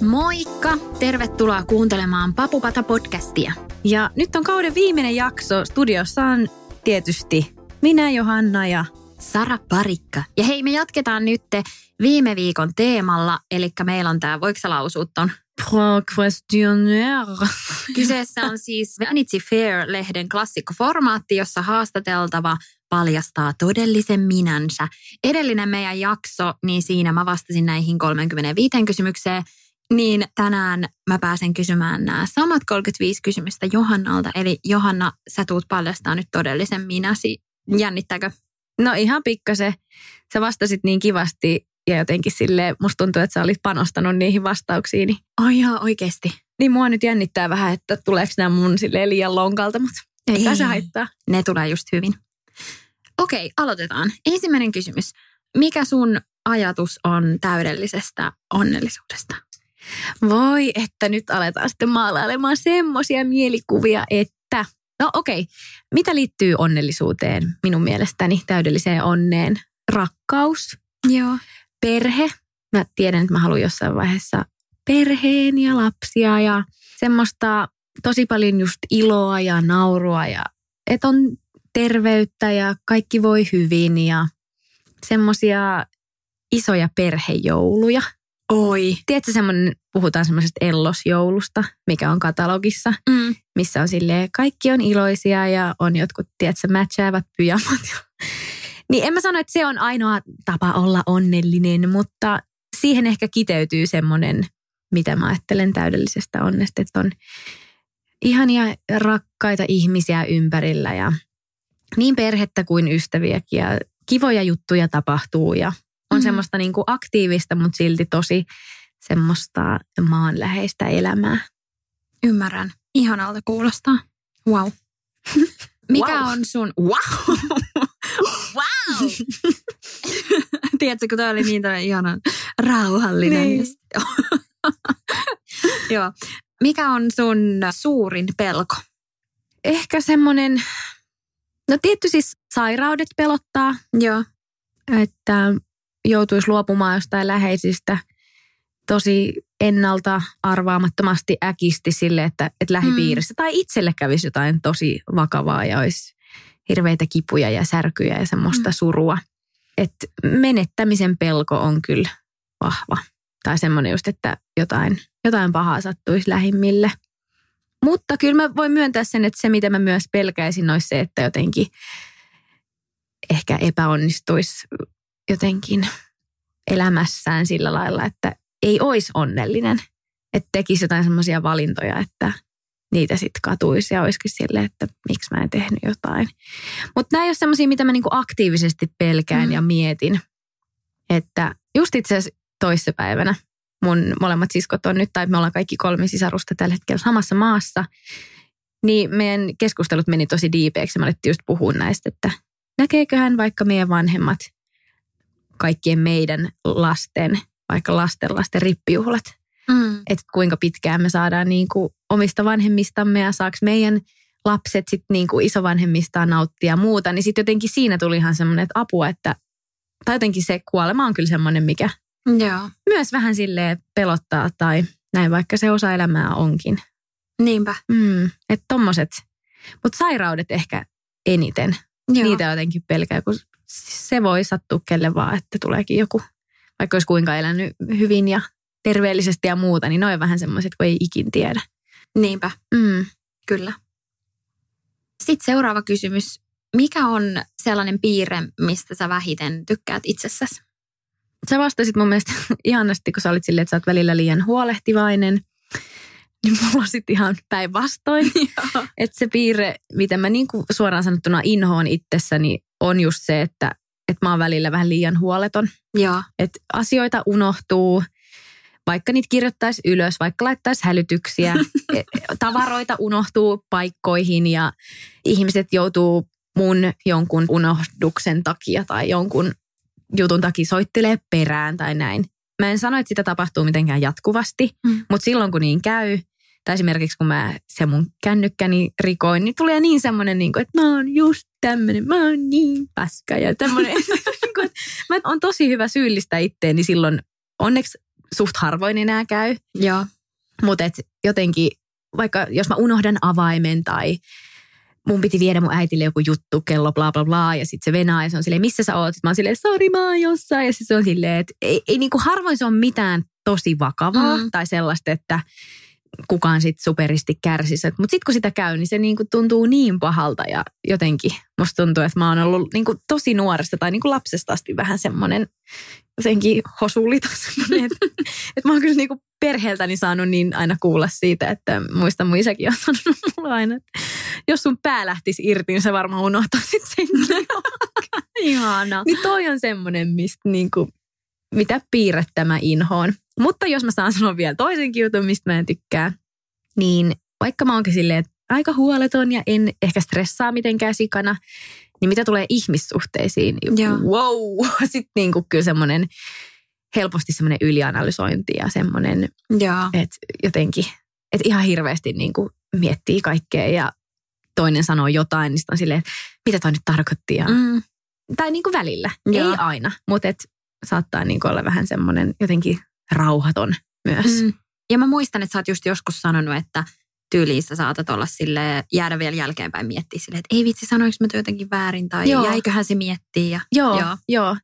Moikka! Tervetuloa kuuntelemaan Papupata podcastia. Ja nyt on kauden viimeinen jakso. Studiossa on tietysti minä, Johanna ja Sara Parikka. Ja hei, me jatketaan nyt viime viikon teemalla, eli meillä on tämä, voiko sä lausua ton? Questionnaire. Kyseessä on siis Vanity Fair-lehden klassikkoformaatti, jossa haastateltava paljastaa todellisen minänsä. Edellinen meidän jakso, niin siinä mä vastasin näihin 35 kysymykseen, niin tänään mä pääsen kysymään nämä samat 35 kysymystä Johannalta. Eli Johanna, sä tuut paljastaa nyt todellisen minäsi. Jännittääkö? No ihan pikkasen. Sä vastasit niin kivasti ja jotenkin sille musta tuntuu, että sä olit panostanut niihin vastauksiin. Ai ihan oikeasti. Niin mua nyt jännittää vähän, että tuleeko nämä mun sille liian lonkalta, mutta ei, ei se haittaa. Ne tulee just hyvin. Okei, aloitetaan. Ensimmäinen kysymys. Mikä sun ajatus on täydellisestä onnellisuudesta? Voi, että nyt aletaan sitten maalailemaan semmoisia mielikuvia, että... No okei, okay. mitä liittyy onnellisuuteen minun mielestäni, täydelliseen onneen? Rakkaus, Joo. Perhe. Mä tiedän, että mä haluan jossain vaiheessa perheen ja lapsia ja semmoista tosi paljon just iloa ja naurua ja että on terveyttä ja kaikki voi hyvin ja semmoisia isoja perhejouluja. Oi. Tiedätkö semmoinen, puhutaan semmoisesta ellosjoulusta, mikä on katalogissa, Mm. missä on silleen, kaikki on iloisia ja on jotkut, tiedätkö, matchaavat pyjamat. Niin en mä sano, että se on ainoa tapa olla onnellinen, mutta siihen ehkä kiteytyy semmoinen, mitä mä ajattelen täydellisestä onnesta, että on ihania rakkaita ihmisiä ympärillä ja niin perhettä kuin ystäviäkin ja kivoja juttuja tapahtuu ja on Mhm. semmoista niin kuin aktiivista, mutta silti tosi semmoista maanläheistä elämää. Ymmärrän. Ihanalta kuulostaa. Wow. Mikä Wow. on sun... Wow! Tiedätkö, kun toi oli niin tämmöinen ihana rauhallinen. Niin. Joo. Mikä on sun suurin pelko? Ehkä semmoinen, no tietty siis sairaudet pelottaa, Joo. että joutuisi luopumaan jostain läheisistä tosi ennalta arvaamattomasti äkisti sille, että, että lähipiirissä tai itselle kävisi jotain tosi vakavaa ja olisi hirveitä kipuja ja särkyjä ja semmoista Mm. surua. Että menettämisen pelko on kyllä vahva. Tai semmoinen just, että jotain, jotain pahaa sattuisi lähimmille. Mutta kyllä mä voin myöntää sen, että se mitä mä myös pelkäisin olisi se, että jotenkin ehkä epäonnistuisi jotenkin elämässään sillä lailla, että ei olisi onnellinen. Että tekisi jotain semmoisia valintoja, että niitä sitten katuisi ja olisikin silleen, että miksi mä en tehnyt jotain. Mutta nämä ei ole semmoisia, mitä mä niinku aktiivisesti pelkään Mm. ja mietin. Että just itse asiassa toissapäivänä mun molemmat siskot on nyt, tai me ollaan kaikki kolme sisarusta tällä hetkellä samassa maassa, niin meidän keskustelut meni tosi diipeeksi. Me alettiin just puhua näistä, että näkeeköhän vaikka meidän vanhemmat kaikkien meidän lasten, vaikka lasten lasten rippijuhlat, Mm. että kuinka pitkään me saadaan niin kuin omista vanhemmistamme ja saaks meidän lapset sitten niin kuin isovanhemmistaan nauttia ja muuta, niin sitten jotenkin siinä tuli ihan semmoinen, että apua, että tai jotenkin se kuolema on kyllä semmoinen, mikä Joo. myös vähän silleen pelottaa tai näin, vaikka se osa elämää onkin. Niinpä. Mm, että tommoset, mutta sairaudet ehkä eniten. Joo. Niitä jotenkin pelkää, kun se voi sattua kelle vaan, että tuleekin joku, vaikka olisi kuinka elänyt hyvin ja terveellisesti ja muuta, niin noin vähän semmoiset, kun ei ikin tiedä. Niinpä. Mm. Kyllä. Sitten seuraava kysymys. Mikä on sellainen piirre, mistä sä vähiten tykkäät itsessäsi? Sä vastasit mun mielestä ihanasti, kun sä olit silleen, että sä oot välillä liian huolehtivainen. niin mulla on sitten ihan päinvastoin. että se piirre, mitä mä niin kuin suoraan sanottuna inhoon itsessäni, on just se, että, että mä oon välillä vähän liian huoleton. Että asioita unohtuu, vaikka niitä kirjoittaisi ylös, vaikka laittaisi hälytyksiä, e, tavaroita unohtuu paikkoihin ja ihmiset joutuu mun jonkun unohduksen takia tai jonkun jutun takia soittelee perään tai näin. Mä en sano, että sitä tapahtuu mitenkään jatkuvasti, mm. mutta silloin kun niin käy, tai esimerkiksi kun mä se mun kännykkäni rikoin, niin tulee niin semmoinen, niin kuin, että mä oon just tämmöinen, mä oon niin paska ja tämmöinen. Niin mä oon tosi hyvä syyllistä itteeni silloin. Onneksi suht harvoin enää käy. Joo. Mutta jotenkin, vaikka jos mä unohdan avaimen tai mun piti viedä mun äitille joku juttu, kello bla bla bla, ja sitten se venaa, ja se on silleen, missä sä oot? Sitten mä oon silleen, sori mä oon jossain, ja sitten se on silleen, että ei, ei niinku harvoin se on mitään tosi vakavaa, mm. tai sellaista, että kukaan sitten superisti kärsisi. Mutta sitten kun sitä käy, niin se niinku tuntuu niin pahalta ja jotenkin musta tuntuu, että mä oon ollut niinku tosi nuoresta tai niinku lapsesta asti vähän semmoinen jotenkin hosulita. että, että mä oon kyllä niinku perheeltäni saanut niin aina kuulla siitä, että muista mun isäkin on sanonut mulle aina, että jos sun pää lähtisi irti, niin sä varmaan unohtaisit sen. Ihana. Niin toi on semmoinen, mistä niinku, mitä piirrettä mä inhoon. Mutta jos mä saan sanoa vielä toisen jutun, mistä mä en tykkää, niin vaikka mä oonkin silleen, että aika huoleton ja en ehkä stressaa mitenkään sikana, niin mitä tulee ihmissuhteisiin, niin wow, sitten niin kuin kyllä semmoinen helposti semmoinen ylianalysointi ja semmoinen, että jotenkin, että ihan hirveästi niin kuin miettii kaikkea ja toinen sanoo jotain, niin on silleen, että mitä toi nyt tarkoitti. Ja, mm. Tai niin kuin välillä, Joo. ei aina, mutta et saattaa niin kuin olla vähän semmoinen jotenkin rauhaton myös. Mm. Ja mä muistan, että sä oot just joskus sanonut, että tyyliin sä saatat olla sille jäädä vielä jälkeenpäin miettiä sille, että ei vitsi, sanoinko mä jotenkin väärin tai joo. jäiköhän se miettiä. Ja, joo, joo. joo.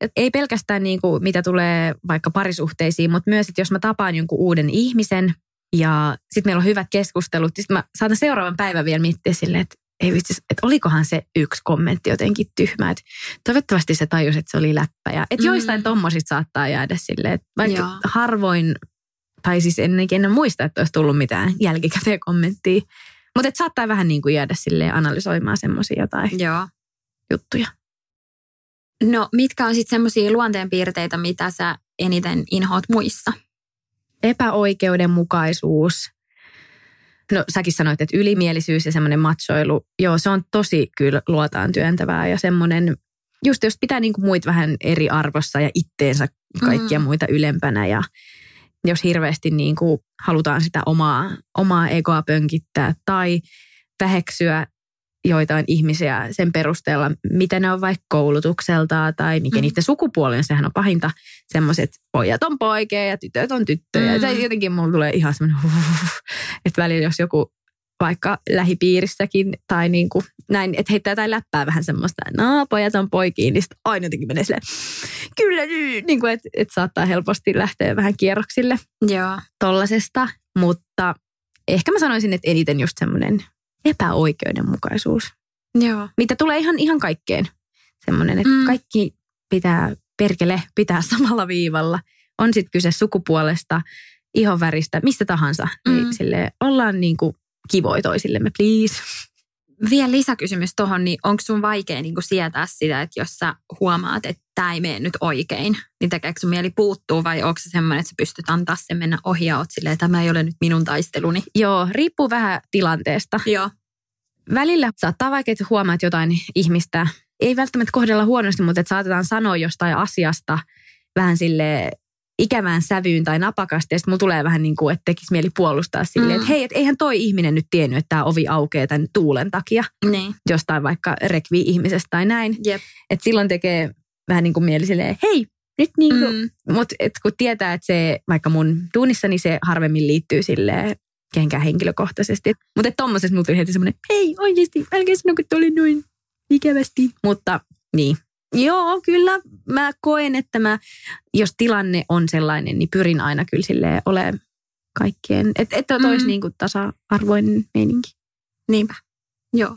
Et ei pelkästään niin kuin, mitä tulee vaikka parisuhteisiin, mutta myös, että jos mä tapaan jonkun uuden ihmisen ja sitten meillä on hyvät keskustelut, niin sitten mä saatan seuraavan päivän vielä miettiä silleen, että ei vitsi, että olikohan se yksi kommentti jotenkin tyhmä. Että toivottavasti se tajusi, että se oli läppä. Ja, että mm. joistain tommosista saattaa jäädä silleen, että vaikka Joo. harvoin, tai siis en ikinä muista, että olisi tullut mitään jälkikäteen kommenttia. Mutta että saattaa vähän niin kuin jäädä silleen analysoimaan semmoisia jotain Joo. juttuja. No mitkä on sitten semmoisia luonteenpiirteitä, mitä sä eniten inhoat muissa? Epäoikeudenmukaisuus – No säkin sanoit, että ylimielisyys ja semmoinen matsoilu, joo se on tosi kyllä luotaan työntävää ja semmoinen, just jos pitää niinku muita vähän eri arvossa ja itteensä kaikkia mm. muita ylempänä ja jos hirveästi niinku halutaan sitä omaa, omaa egoa pönkittää tai väheksyä joitain ihmisiä sen perusteella, mitä ne on vaikka koulutukselta tai mikä mm. niiden sukupuoli on. Sehän on pahinta semmoiset pojat on poikia ja tytöt on tyttöjä. Mm. Se jotenkin mulla tulee ihan semmoinen, että välillä jos joku vaikka lähipiirissäkin tai niin kuin näin, että heittää jotain läppää vähän semmoista, no pojat on poikiin, niin sitten aina jotenkin menee silleen, kyllä, niin kuin, että, että saattaa helposti lähteä vähän kierroksille Joo. tollasesta, mutta ehkä mä sanoisin, että eniten just semmoinen epäoikeudenmukaisuus. Joo. Mitä tulee ihan, ihan kaikkeen. Semmoinen, että mm. kaikki pitää perkele pitää samalla viivalla. On sitten kyse sukupuolesta, ihonväristä, mistä tahansa. Niin mm. Niin sille ollaan niin kuin kivoja toisillemme, please. Vielä lisäkysymys tuohon, niin onko sun vaikea niin kuin sietää sitä, että jos sä huomaat, että tämä ei mene nyt oikein, niin tekeekö sun mieli puuttuu vai onko se semmoinen, että sä pystyt antaa sen mennä ohi ja oot silleen, tämä ei ole nyt minun taisteluni? Joo, riippuu vähän tilanteesta. Joo. Välillä saattaa vaikea, että huomaat jotain ihmistä, ei välttämättä kohdella huonosti, mutta että saatetaan sanoa jostain asiasta vähän sille ikävään sävyyn tai napakasti. Ja sitten mulla tulee vähän niin kuin, että tekisi mieli puolustaa silleen, mm. että hei, että eihän toi ihminen nyt tiennyt, että tämä ovi aukeaa tämän tuulen takia. Niin. Jostain vaikka rekvi-ihmisestä tai näin. Yep. Että silloin tekee vähän niin kuin mieli silleen, hei, nyt niin kuin, mm. mutta kun tietää, että se vaikka mun duunissani se harvemmin liittyy silleen kehenkään henkilökohtaisesti. Mutta että tommosessa mulla tuli heti semmoinen, hei oikeasti, älkää sano, kun oli noin ikävästi. Mutta niin, Joo, kyllä. Mä koen, että mä, jos tilanne on sellainen, niin pyrin aina kyllä sille olemaan kaikkien, että et olisi mm. niin kuin tasa-arvoinen meininki. Niinpä, joo.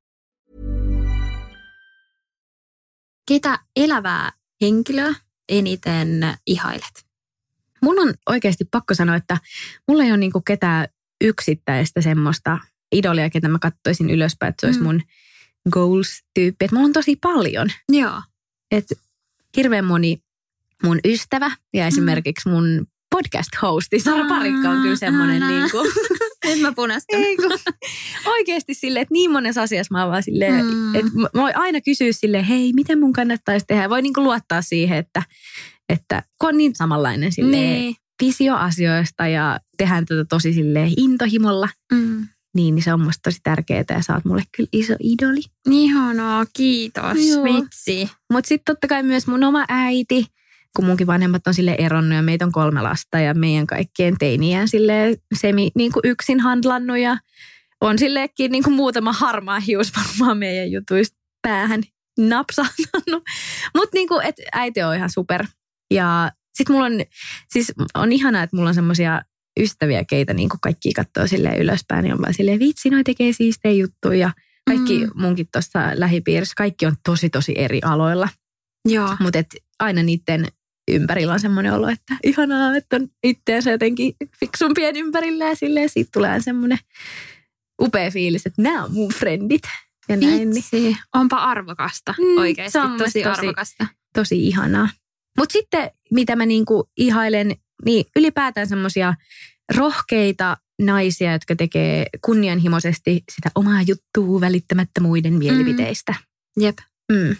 Ketä elävää henkilöä eniten ihailet? Mun on oikeasti pakko sanoa, että mulla ei ole niinku ketään yksittäistä semmoista idolia, ketä mä katsoisin ylöspäin, että se olisi Mm. mun goals-tyyppi. Että mulla on tosi paljon. Joo. Et hirveän moni mun ystävä ja esimerkiksi mun podcast-hosti Sara Parikka on kyllä semmoinen Aa, niin kuin, Nyt mä kun, oikeasti silleen, että niin monessa asiassa mä oon vaan silleen, Mm. että mä voin aina kysyä silleen, hei, miten mun kannattaisi tehdä. Voi niin kuin luottaa siihen, että, että kun on niin samanlainen silleen Niin. visio asioista ja tehdään tätä tosi silleen intohimolla, Mm. niin, niin se on musta tosi tärkeää ja sä oot mulle kyllä iso idoli. Ihanaa, kiitos. Joo. Vitsi. Mutta sitten totta kai myös mun oma äiti, kun munkin vanhemmat on sille eronnut ja meitä on kolme lasta ja meidän kaikkien teiniään sille semi niin kuin yksin handlannut ja on sillekin niin kuin muutama harmaa hius varmaan meidän jutuista päähän napsahtanut. Mutta niin kuin, et äiti on ihan super. Ja sitten mulla on, siis on ihanaa, että mulla on semmoisia ystäviä, keitä niin kuin kaikki katsoo silleen ylöspäin, niin on vaan silleen, vitsi, noi tekee siistejä juttuja. Ja kaikki mm. munkin tuossa lähipiirissä, kaikki on tosi tosi eri aloilla. Joo. Mutta aina niiden ympärillä on semmoinen olo, että ihanaa, että on itteensä jotenkin fiksumpien ympärillä ja silleen siitä tulee semmoinen upea fiilis, että nämä on mun frendit. Ja näin, niin Vitsi. Onpa arvokasta. Mm, Oikeasti se on tosi, tosi- arvokasta. tosi ihanaa. Mutta sitten, mitä mä niinku ihailen, niin ylipäätään semmoisia rohkeita naisia, jotka tekee kunnianhimoisesti sitä omaa juttua välittämättä muiden mielipiteistä. Jep. Mm.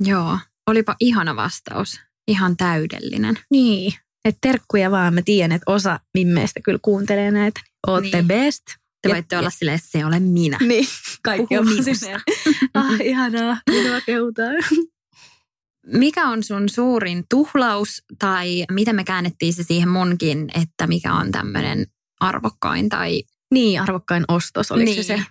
Joo. Olipa ihana vastaus. Ihan täydellinen. Niin, että terkkuja vaan. Mä tiedän, että osa mimmeistä kyllä kuuntelee näitä. Ootte Niin. best. Te Ja- voitte olla silleen, se olen minä. Niin, kaikki on minusta. ah, ihanaa, minua kehutaan. Mikä on sun suurin tuhlaus tai miten me käännettiin se siihen munkin, että mikä on tämmöinen arvokkain tai Niin, arvokkain ostos, oliko Niin. se se?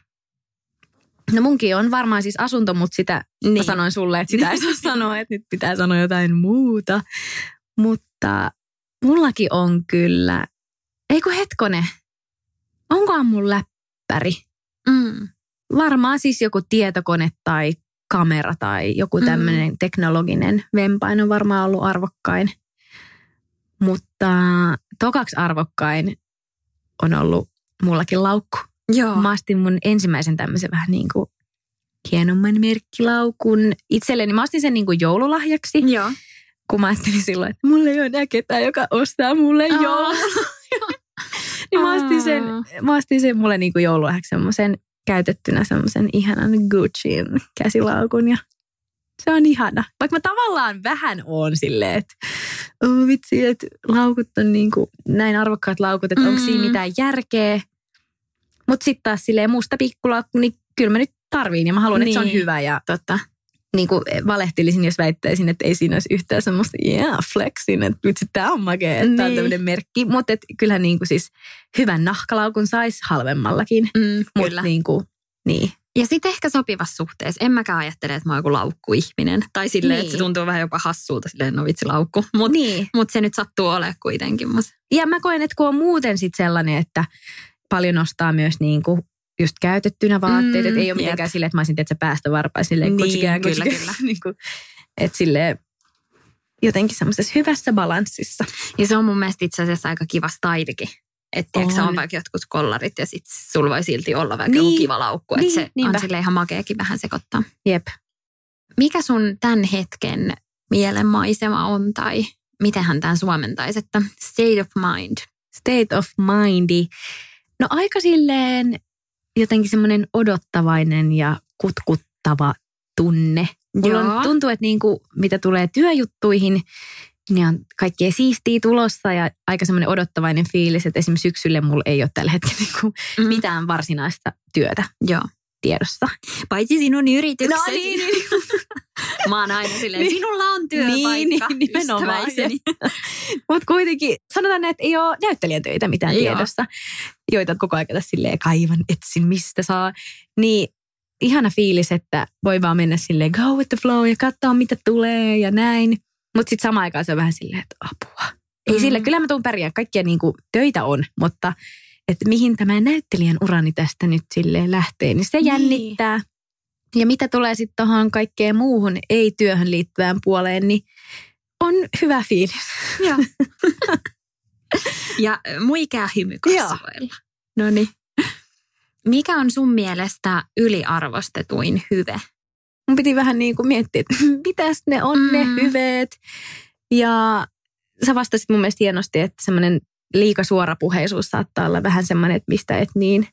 No munkin on varmaan siis asunto, mutta sitä niin. mä sanoin sulle, että sitä ei saa sanoa, että nyt pitää sanoa jotain muuta. Mutta mullakin on kyllä, ei kun hetkone, onkohan mun läppäri? Mm. Varmaan siis joku tietokone tai kamera tai joku Mm. tämmöinen teknologinen vempain on varmaan ollut arvokkain. Mutta tokaksi arvokkain on ollut mullakin laukku. Joo. Mä astin mun ensimmäisen tämmöisen vähän niin kuin hienomman merkkilaukun itselleni. Mä astin sen niin kuin joululahjaksi, Joo. kun mä ajattelin silloin, että mulla ei ole enää ketään, joka ostaa mulle Aa. joululahjaa. niin mä astin sen, mä astin sen mulle niin kuin joululahjaksi semmoisen käytettynä semmoisen ihanan Gucciin käsilaukun ja se on ihana. Vaikka mä tavallaan vähän oon silleen, että oh, vitsi, että laukut on niin kuin, näin arvokkaat laukut, että onko siinä Mm. mitään järkeä. Mutta sitten taas silleen musta pikkulaukku, niin kyllä mä nyt tarviin ja mä haluan, että se on Niin. hyvä. Ja Totta. niin kuin valehtelisin, jos väittäisin, että ei siinä olisi yhtään semmoista yeah, flexin, että vitsi, tämä on makea, että tämä on Niin. tämmöinen merkki. Mutta kyllähän niin kuin siis hyvän nahkalaukun saisi halvemmallakin. Mm, Mutta kyllä. niin kuin, niin. Ja sitten ehkä sopivassa suhteessa. En mäkään ajattele, että mä oon joku laukkuihminen. Tai silleen, Niin. että se tuntuu vähän jopa hassulta, silleen no vitsi laukku. Mutta niin. mut se nyt sattuu olemaan kuitenkin. Mut. Ja mä koen, että kun on muuten sit sellainen, että paljon ostaa myös niin kuin just käytettynä vaatteita, Mm, että ei ole mitenkään silleen, että mä olisin että päästä varpaan silleen, Niin, kutsikään, kyllä, kutsikään. kyllä. niin kuin, että silleen jotenkin semmoisessa hyvässä balanssissa. Ja se on mun mielestä itse asiassa aika kiva stylikin. Että On. on vaikka jotkut kollarit ja sit sulla voi silti olla vaikka Niin. niin. kiva laukku. Että Niin, se niinpä. on sille ihan makeakin vähän sekoittaa. Jep. Mikä sun tämän hetken mielenmaisema on tai mitenhän tämän suomentaisi, että state of mind? State of mindy. No aika silleen jotenkin semmoinen odottavainen ja kutkuttava tunne. Mulla Joo. on, tuntuu, että niinku, mitä tulee työjuttuihin, niin on kaikkea siistiä tulossa ja aika semmoinen odottavainen fiilis, että esimerkiksi syksylle mulla ei ole tällä hetkellä niinku Mm. mitään varsinaista työtä Joo. Tiedossa. Paitsi sinun yrityksesi. No niin, niin. Mä oon aina silleen, Niin. sinulla on työpaikka, Niin, niin, ystäväiseni. Mutta kuitenkin sanotaan, että ei ole näyttelijän töitä mitään Joo. tiedossa, joita koko ajan silleen kaivan, etsin mistä saa. Niin ihana fiilis, että voi vaan mennä silleen go with the flow ja katsoa mitä tulee ja näin. Mutta sitten samaan aikaan se on vähän silleen, että apua. Ei Mm. sille, kyllä mä tuun pärjään, kaikkia niinku töitä on, mutta että mihin tämä näyttelijän urani tästä nyt silleen lähtee, niin se Niin. jännittää. Ja mitä tulee sitten tuohon kaikkeen muuhun ei-työhön liittyvään puoleen, niin on hyvä fiilis. Joo. ja muikää hymy kasvoilla. No niin. Mikä on sun mielestä yliarvostetuin hyve? Mun piti vähän niin kuin miettiä, että mitäs ne on mm. ne hyveet. Ja sä vastasit mun mielestä hienosti, että semmoinen liika suorapuheisuus saattaa olla vähän semmoinen, että mistä et niin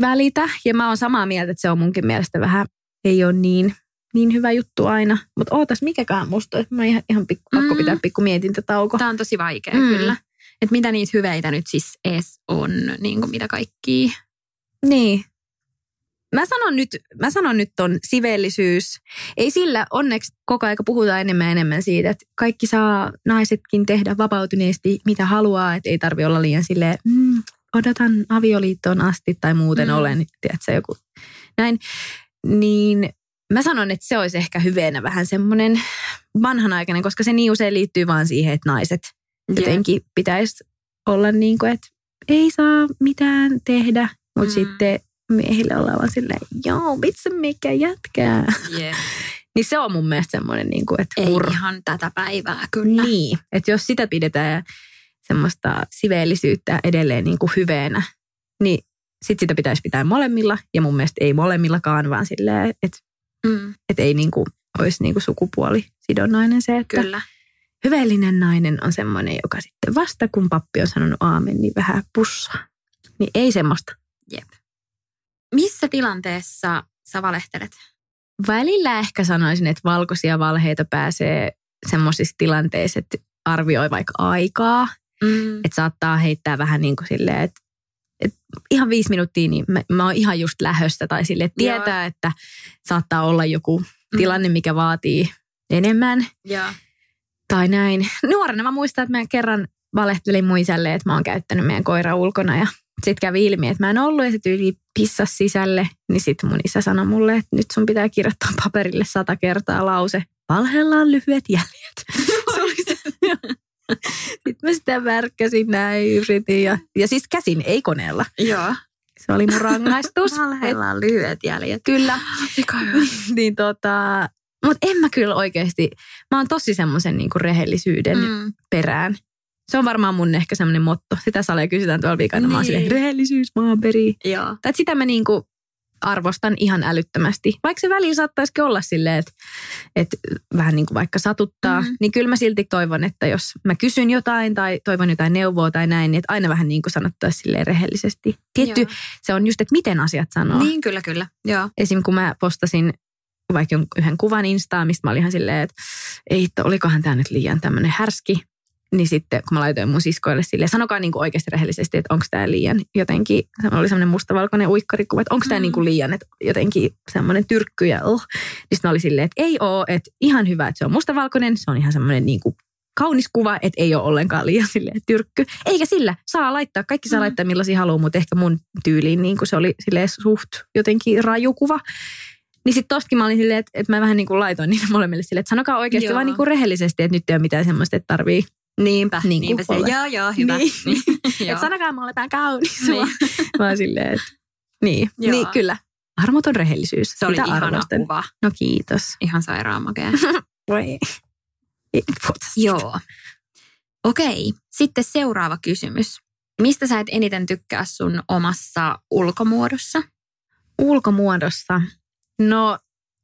välitä. Ja mä oon samaa mieltä, että se on munkin mielestä vähän, ei ole niin, niin hyvä juttu aina. Mutta ootas, mikäkään musta olisi. Mä ihan, ihan pikku, pakko Mm. pitää pikku mietintätauko. Tämä on tosi vaikea Mm. kyllä. Että mitä niitä hyveitä nyt siis ees on, niin kuin mitä kaikkia. Niin. Mä sanon nyt, mä sanon nyt ton siveellisyys. Ei sillä, onneksi koko aika puhutaan enemmän ja enemmän siitä, että kaikki saa naisetkin tehdä vapautuneesti mitä haluaa, että ei tarvi olla liian silleen, mm, odotan avioliittoon asti tai muuten Mm. olen, tiedätkö, joku näin. Niin mä sanon, että se olisi ehkä hyveenä vähän semmoinen vanhanaikainen, koska se niin usein liittyy vaan siihen, että naiset jotenkin pitäisi olla niin kuin, että ei saa mitään tehdä, mutta mm. sitten miehille ollaan vaan silleen, joo, vitsi mikä jätkää. Yeah. Niin se on mun mielestä semmoinen, niin kuin, että Ei hur. ihan tätä päivää kyllä. Niin, että jos sitä pidetään semmoista siveellisyyttä edelleen niin kuin hyveenä, niin sitten sitä pitäisi pitää molemmilla. Ja mun mielestä ei molemmillakaan, vaan silleen, että, Mm, että ei niin kuin, olisi niin kuin sukupuolisidonnainen se, että kyllä. hyveellinen nainen on semmoinen, joka sitten vasta kun pappi on sanonut aamen, niin vähän pussaa. Niin ei semmoista. Jep. Missä tilanteessa sä valehtelet? Välillä ehkä sanoisin, että valkoisia valheita pääsee semmoisissa tilanteissa, että arvioi vaikka aikaa. Mm. Että saattaa heittää vähän niin kuin silleen, että, että ihan viisi minuuttia, niin mä, mä oon ihan just lähössä. Tai silleen, että Joo. tietää, että saattaa olla joku tilanne, mikä vaatii enemmän. Joo. Tai näin. Nuorena mä muistan, että mä kerran valehtelin mun isälle, että mä oon käyttänyt meidän koira ulkona ja sitten kävi ilmi, että mä en ollut ja se tyyli pissas sisälle. Niin sitten mun isä sanoi mulle, että nyt sun pitää kirjoittaa paperille sata kertaa lause. Valheella on lyhyet jäljet. se oli se. Sitten mä sitä värkkäsin näin, yritin ja, ja siis käsin, ei koneella. Joo. Se oli mun rangaistus. Valheella on lyhyet jäljet. Kyllä. Niin tota, mutta en mä kyllä oikeasti, mä oon tosi semmoisen niinku rehellisyyden Mm. perään. Se on varmaan mun ehkä semmoinen motto. Sitä salee kysytään tuolla viikana. Mä oon Niin. silleen, rehellisyys maan perii. Joo. Tai sitä mä niinku arvostan ihan älyttömästi. Vaikka se välillä saattaisikin olla silleen, että, että vähän niin kuin vaikka satuttaa, Mhm. mm. niin kyllä mä silti toivon, että jos mä kysyn jotain tai toivon jotain neuvoa tai näin, niin että aina vähän niin kuin sanottaisiin silleen rehellisesti. Tietty, Joo. se on just, että miten asiat sanoo. Niin, kyllä, kyllä. Joo. Esim. kun mä postasin vaikka yhden kuvan Instaa, mistä mä olin ihan silleen, että ei, että olikohan tämä nyt liian tämmöinen härski. Niin sitten kun mä laitoin mun siskoille silleen, sanokaa niin kuin oikeasti rehellisesti, että onko tämä liian jotenkin, se oli semmoinen mustavalkoinen uikkarikuva, että onko tämä Mm. niin kuin liian, että jotenkin semmoinen tyrkky ja oh. Niin sitten oli silleen, että ei oo, että ihan hyvä, että se on mustavalkoinen, se on ihan semmoinen niin kuin kaunis kuva, että ei ole ollenkaan liian silleen tyrkky. Eikä sillä, saa laittaa, kaikki saa Mm. laittaa millaisia haluaa, mutta ehkä mun tyyliin niin kuin se oli silleen suht jotenkin raju kuva. Niin sitten tostakin mä olin silleen, että, että mä vähän niin kuin laitoin niille molemmille silleen, että sanokaa oikeasti Joo. vaan niin kuin rehellisesti, että nyt ei ole mitään semmoista, että tarvii. Niinpä. Niin niinpä se. Joo, joo, hyvä. Niin. Joo. Että sanokaa mulle päin kaunis. Niin. Vaan silleen, että niin. Joo. niin kyllä. Armoton rehellisyys. Se oli Sitä ihana arvostan. kuva. No kiitos. Ihan sairaan makea. Voi. Joo. Okei, sitten seuraava kysymys. Mistä sä et eniten tykkää sun omassa ulkomuodossa? Ulkomuodossa. No,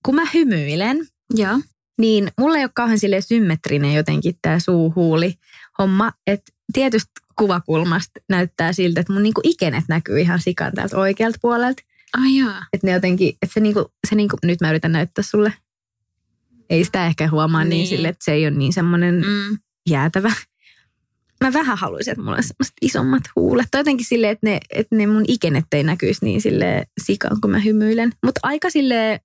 kun mä hymyilen, Joo. Niin mulla ei ole kauhean sille symmetrinen jotenkin tämä suuhuuli homma, että tietystä kuvakulmasta näyttää siltä, että mun niinku ikenet näkyy ihan sikan täältä oikealta puolelta. Ai joo. Että ne jotenkin, että se niinku, se niinku, nyt mä yritän näyttää sulle. Ei sitä ehkä huomaa niin, Niin. sille, että se ei ole niin semmoinen Mm. jäätävä. Mä vähän haluaisin, että mulla on semmoiset isommat huulet. Tai jotenkin silleen, että ne, että ne mun ikenet ei näkyisi niin sille sikaan, kun mä hymyilen. Mutta aika silleen,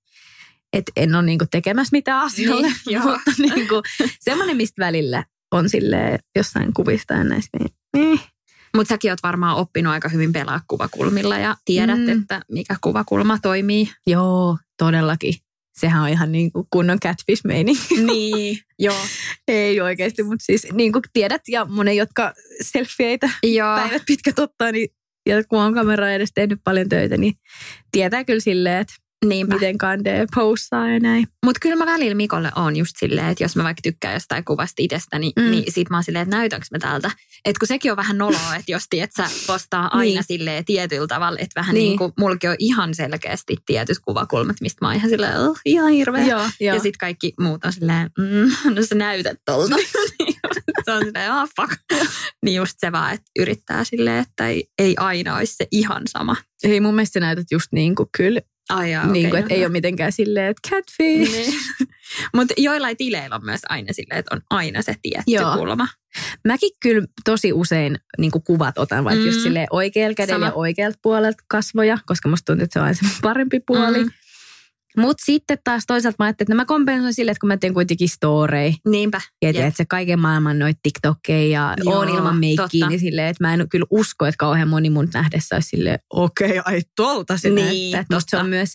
että en ole niinku tekemässä mitään asioille. Niin, mutta niinku, semmoinen, mistä välillä on sille jossain kuvista ja näistä. Niin, eh. Mutta säkin oot varmaan oppinut aika hyvin pelaa kuvakulmilla ja tiedät, Mm. mm. että mikä kuvakulma toimii. Joo, todellakin. Sehän on ihan niin kuin kunnon catfish meininki. Niin, joo. Ei oikeasti, mutta siis niin kuin tiedät ja monen, jotka selfieitä joo. päivät pitkät ottaa, niin ja kun on kamera edes tehnyt paljon töitä, niin tietää kyllä silleen, että Niinpä. miten kandee possaa ja näin. Mutta kyllä mä välillä Mikolle on just silleen, että jos mä vaikka tykkään jostain kuvasta itsestäni, Mm. mm. niin sit mä oon silleen, että näytänkö mä tältä. Että kun sekin on vähän noloa, että jos tiedät, sä postaa aina Niin. niin. silleen tietyllä tavalla, että vähän Niin. niin, kuin mullakin on ihan selkeästi tietyt kuvakulmat, mistä mä oon ihan silleen, oh, ihan hirveä. Joo, joo. Ja sitten kaikki muut on silleen, mm, no sä näytät tolta. se on silleen, ah fuck. niin just se vaan, että yrittää silleen, että ei, ei aina olisi se ihan sama. Ei mun mielestä näytät just niin kuin kyllä, Ai jaa, niin kuin, että no ei ole mitenkään silleen, että catfish. Niin. Mutta joillain tileillä on myös aina silleen, että on aina se tietty Joo. kulma. Mäkin kyllä tosi usein niin kuvat otan vaikka mm. just silleen oikealla kädellä Sama. ja oikealta puolelta kasvoja, koska musta tuntuu, että se on aina se parempi puoli. Mm. Mutta sitten taas toisaalta mä ajattelin, että no mä kompensoin sille, että kun mä teen kuitenkin storei, Niinpä. ja tiedät, se kaiken maailman noita TikTokkeja ja Joo, on ilman meikkiä, niin silleen, että mä en kyllä usko, että kauhean moni mun nähdessä olisi silleen, okei, ai tuolta se Niin, näyttää. Se on myös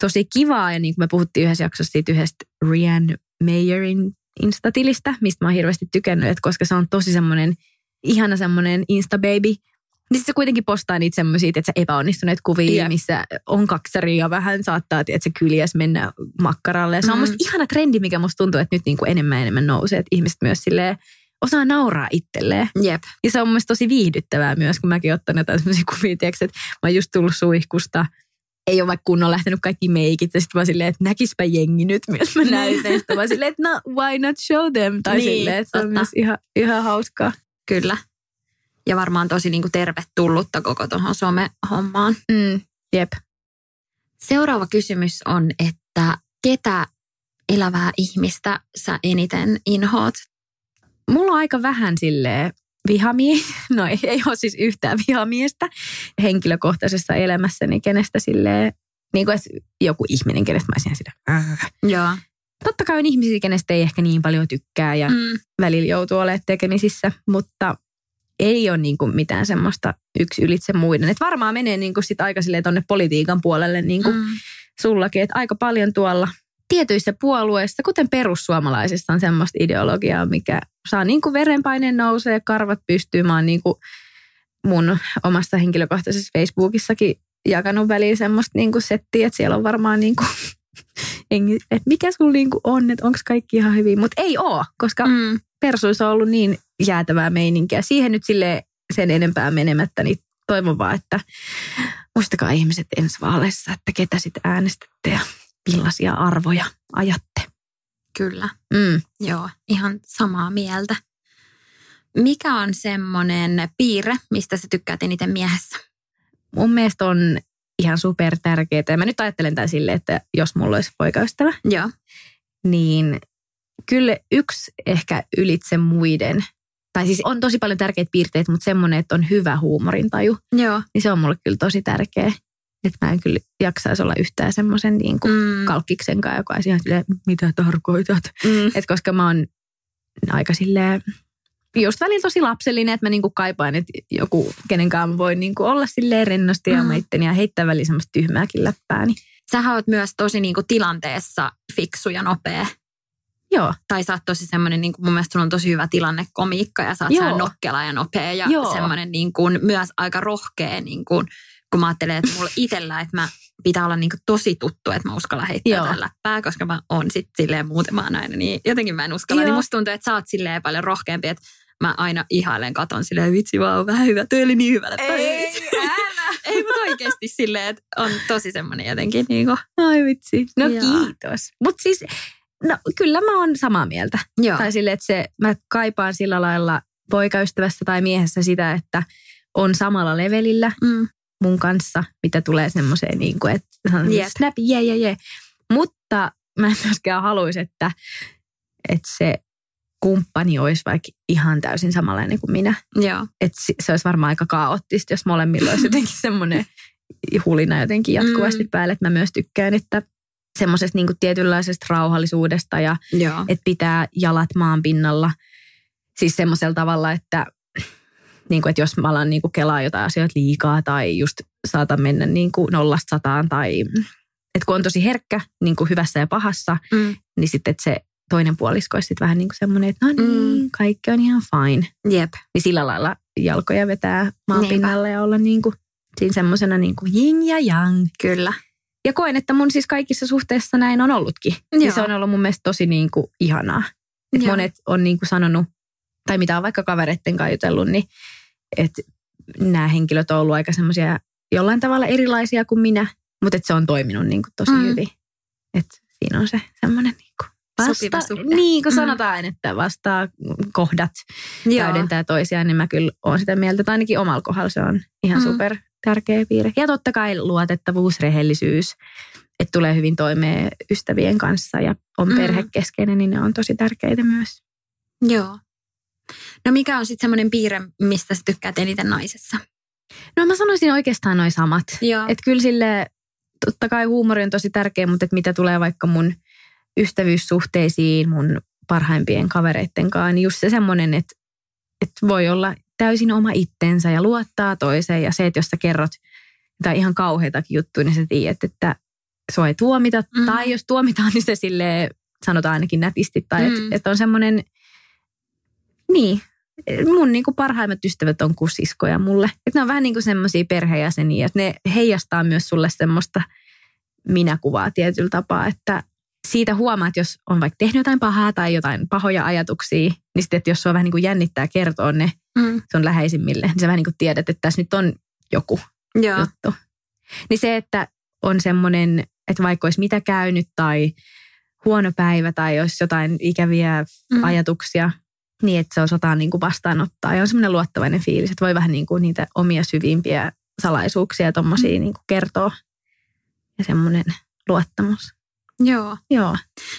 tosi kivaa, ja niin kuin me puhuttiin yhdessä jaksossa siitä yhdestä Rian Mayerin Instatilistä, mistä mä oon hirveästi tykännyt, että koska se on tosi semmoinen ihana semmoinen Insta-baby, niin sit se kuitenkin postaa niitä semmoisia, että se epäonnistuneet kuvia, Jep. missä on kaksaria ja vähän saattaa, että se kyljäs mennä makkaralle. Ja se on Mm. musta ihana trendi, mikä musta tuntuu, että nyt niin kuin enemmän ja enemmän nousee, että ihmiset myös silleen osaa nauraa itselleen. Jep. Ja se on mun tosi viihdyttävää myös, kun mäkin ottan jotain sellaisia kuvia, tiiäks, että mä oon just tullut suihkusta, ei ole vaikka kunnon lähtenyt kaikki meikit, ja sitten vaan silleen, että näkispä jengi nyt myös mä Niin. näytän. Sitten vaan silleen, että no, why not show them? Tai Niin, silleen, että se on totta. myös ihan, ihan hauskaa. Kyllä. Ja varmaan tosi niinku tervetullutta koko tuohon some-hommaan. Mm, jep. Seuraava kysymys on, että ketä elävää ihmistä sä eniten inhoat? Mulla on aika vähän silleen vihamie, no ei, ei ole siis yhtään vihamiestä henkilökohtaisessa elämässäni, kenestä silleen, niin kuin joku ihminen, kenestä mä olisin sitä. "Äh." Joo. Totta kai on ihmisiä, kenestä ei ehkä niin paljon tykkää ja Mm. välillä joutuu olemaan tekemisissä, mutta ei ole niin kuin mitään semmoista yksi ylitse muiden. Et varmaan menee niin kuin sit aika tonne politiikan puolelle niin kuin Mm. sullakin, että aika paljon tuolla tietyissä puolueissa, kuten perussuomalaisissa on semmoista ideologiaa, mikä saa niin kuin verenpaineen nousee, karvat pystyy. Mä oon niin kuin mun omassa henkilökohtaisessa Facebookissakin jakanut väliin semmoista niin kuin settiä, että siellä on varmaan niin kuin, että mikä sulla niin kuin on, että onko kaikki ihan hyvin. Mutta ei oo, koska Mm. persuissa on ollut niin jäätävää meininkiä. Siihen nyt sille sen enempää menemättä, niin toivon vaan, että muistakaa ihmiset ensi vaaleissa, että ketä sitten äänestätte ja millaisia arvoja ajatte. Kyllä. Mm. Joo, ihan samaa mieltä. Mikä on semmoinen piirre, mistä sä tykkäät eniten miehessä? Mun mielestä on ihan super tärkeää. Ja mä nyt ajattelen tämän silleen, että jos mulla olisi poikaystävä, Joo. niin kyllä yksi ehkä ylitse muiden, tai siis on tosi paljon tärkeitä piirteitä, mutta semmoinen, että on hyvä huumorintaju, Joo. niin se on mulle kyllä tosi tärkeä. Että mä en kyllä jaksaisi olla yhtään semmoisen niin kuin Mm. kalkkiksen kanssa, joka ihan silleen, mitä tarkoitat. Mm. Et koska mä oon aika silleen, just välillä tosi lapsellinen, että mä niinku kaipaan, että joku, kenenkaan mä voin niinku olla silleen rennosti ja Mm. itteni ja heittää välillä semmoista tyhmääkin läppää. Niin Sähän oot myös tosi niinku tilanteessa fiksu ja nopea. Joo, Tai sä oot tosi semmoinen, niin mun mielestä sulla on tosi hyvä tilannekomiikka ja sä oot nokkela ja nopea ja Joo. semmoinen niin kuin, myös aika rohkea, niin kuin, kun mä ajattelen, että mulla itsellä, että mä pitää olla niin kuin tosi tuttu, että mä uskallan heittää Joo. tällä läppää, koska mä oon sitten silleen oon aina, niin jotenkin mä en uskalla. Joo. Niin musta tuntuu, että sä oot silleen paljon rohkeampi, että mä aina ihailen katon silleen, vitsi vaan vähän hyvä, toi oli niin hyvällä. Ei, älä. Ei, mutta oikeasti silleen, että on tosi semmoinen jotenkin niin kuin, Ai vitsi. No Joo. kiitos. Mutta siis, no kyllä mä oon samaa mieltä. joo. Tai silleen, että se, mä kaipaan sillä lailla poikaystävässä tai miehessä sitä, että on samalla levelillä Mm. mun kanssa, mitä tulee semmoiseen niin kuin, että Jep. snap, jee, jee, jee. Mutta mä en myöskään haluaisi, että, että se kumppani olisi vaikka ihan täysin samanlainen kuin minä. Joo. Että si- se olisi varmaan aika kaoottista, jos molemmilla olisi jotenkin semmoinen hulina jotenkin jatkuvasti Mm. päälle. Että mä myös tykkään, että semmoisesta niin tietynlaisesta rauhallisuudesta ja Joo. että pitää jalat maan pinnalla. Siis semmoisella tavalla, että, niin kuin, että jos mä alan niin kuin kelaa jotain asioita liikaa tai just saatan mennä niin kuin nollasta sataan tai että kun on tosi herkkä niin kuin hyvässä ja pahassa, Mm. niin sitten että se toinen puolisko olisi sitten vähän niin kuin semmoinen, että no niin, Mm. kaikki on ihan fine. Jep. Niin sillä lailla jalkoja vetää maan pinnalle ja olla niin kuin, siinä semmoisena niin kuin yin ja yang. Kyllä. Ja koen, että mun siis kaikissa suhteissa näin on ollutkin. Ja Joo. se on ollut mun mielestä tosi niin kuin ihanaa. Et Joo. monet on niin kuin sanonut, tai mitä on vaikka kavereitten kanssa jutellut, niin että nämä henkilöt on ollut aika semmoisia jollain tavalla erilaisia kuin minä, mutta että se on toiminut niin kuin tosi Mm. hyvin. Että siinä on se semmoinen niin kuin Sopiva suhde. Niin kuin Mm. sanotaan, että vastaa kohdat Joo. täydentää toisiaan, niin mä kyllä olen sitä mieltä, että ainakin omalla kohdalla se on ihan mm. super tärkeä piirre. Ja totta kai luotettavuus, rehellisyys, että tulee hyvin toimeen ystävien kanssa ja on Mm. perhekeskeinen, niin ne on tosi tärkeitä myös. Joo. No mikä on sitten semmoinen piirre, mistä sä tykkäät eniten naisessa? No mä sanoisin oikeastaan noin samat. Että kyllä sille, totta kai huumori on tosi tärkeä, mutta et mitä tulee vaikka mun ystävyyssuhteisiin, mun parhaimpien kavereitten kanssa, niin just se semmoinen, että, että voi olla täysin oma itsensä ja luottaa toiseen. Ja se, että jos sä kerrot jotain ihan kauheitakin juttuja, niin sä tiedät, että sua ei tuomita. Mm. Tai jos tuomitaan, niin se sille sanotaan ainakin nätisti. Tai Mm. että, että on semmoinen, niin, mun niin kuin parhaimmat ystävät on kusiskoja mulle. Että ne on vähän niin kuin semmoisia perheenjäseniä, että ne heijastaa myös sulle semmoista minäkuvaa tietyllä tapaa, että siitä huomaat, että jos on vaikka tehnyt jotain pahaa tai jotain pahoja ajatuksia, niin sitten, että jos sua vähän niin kuin jännittää kertoa ne Mm. sun läheisimmille, niin sä vähän niin kuin tiedät, että tässä nyt on joku Joo. juttu. Niin se, että on semmoinen, että vaikka olisi mitä käynyt tai huono päivä tai olisi jotain ikäviä Mm. mm. ajatuksia, niin että se osataan niin kuin vastaanottaa. Ja on semmoinen luottavainen fiilis, että voi vähän niin kuin niitä omia syvimpiä salaisuuksia ja tommosia niin kuin kertoa. Ja semmoinen luottamus. Joo. Joo.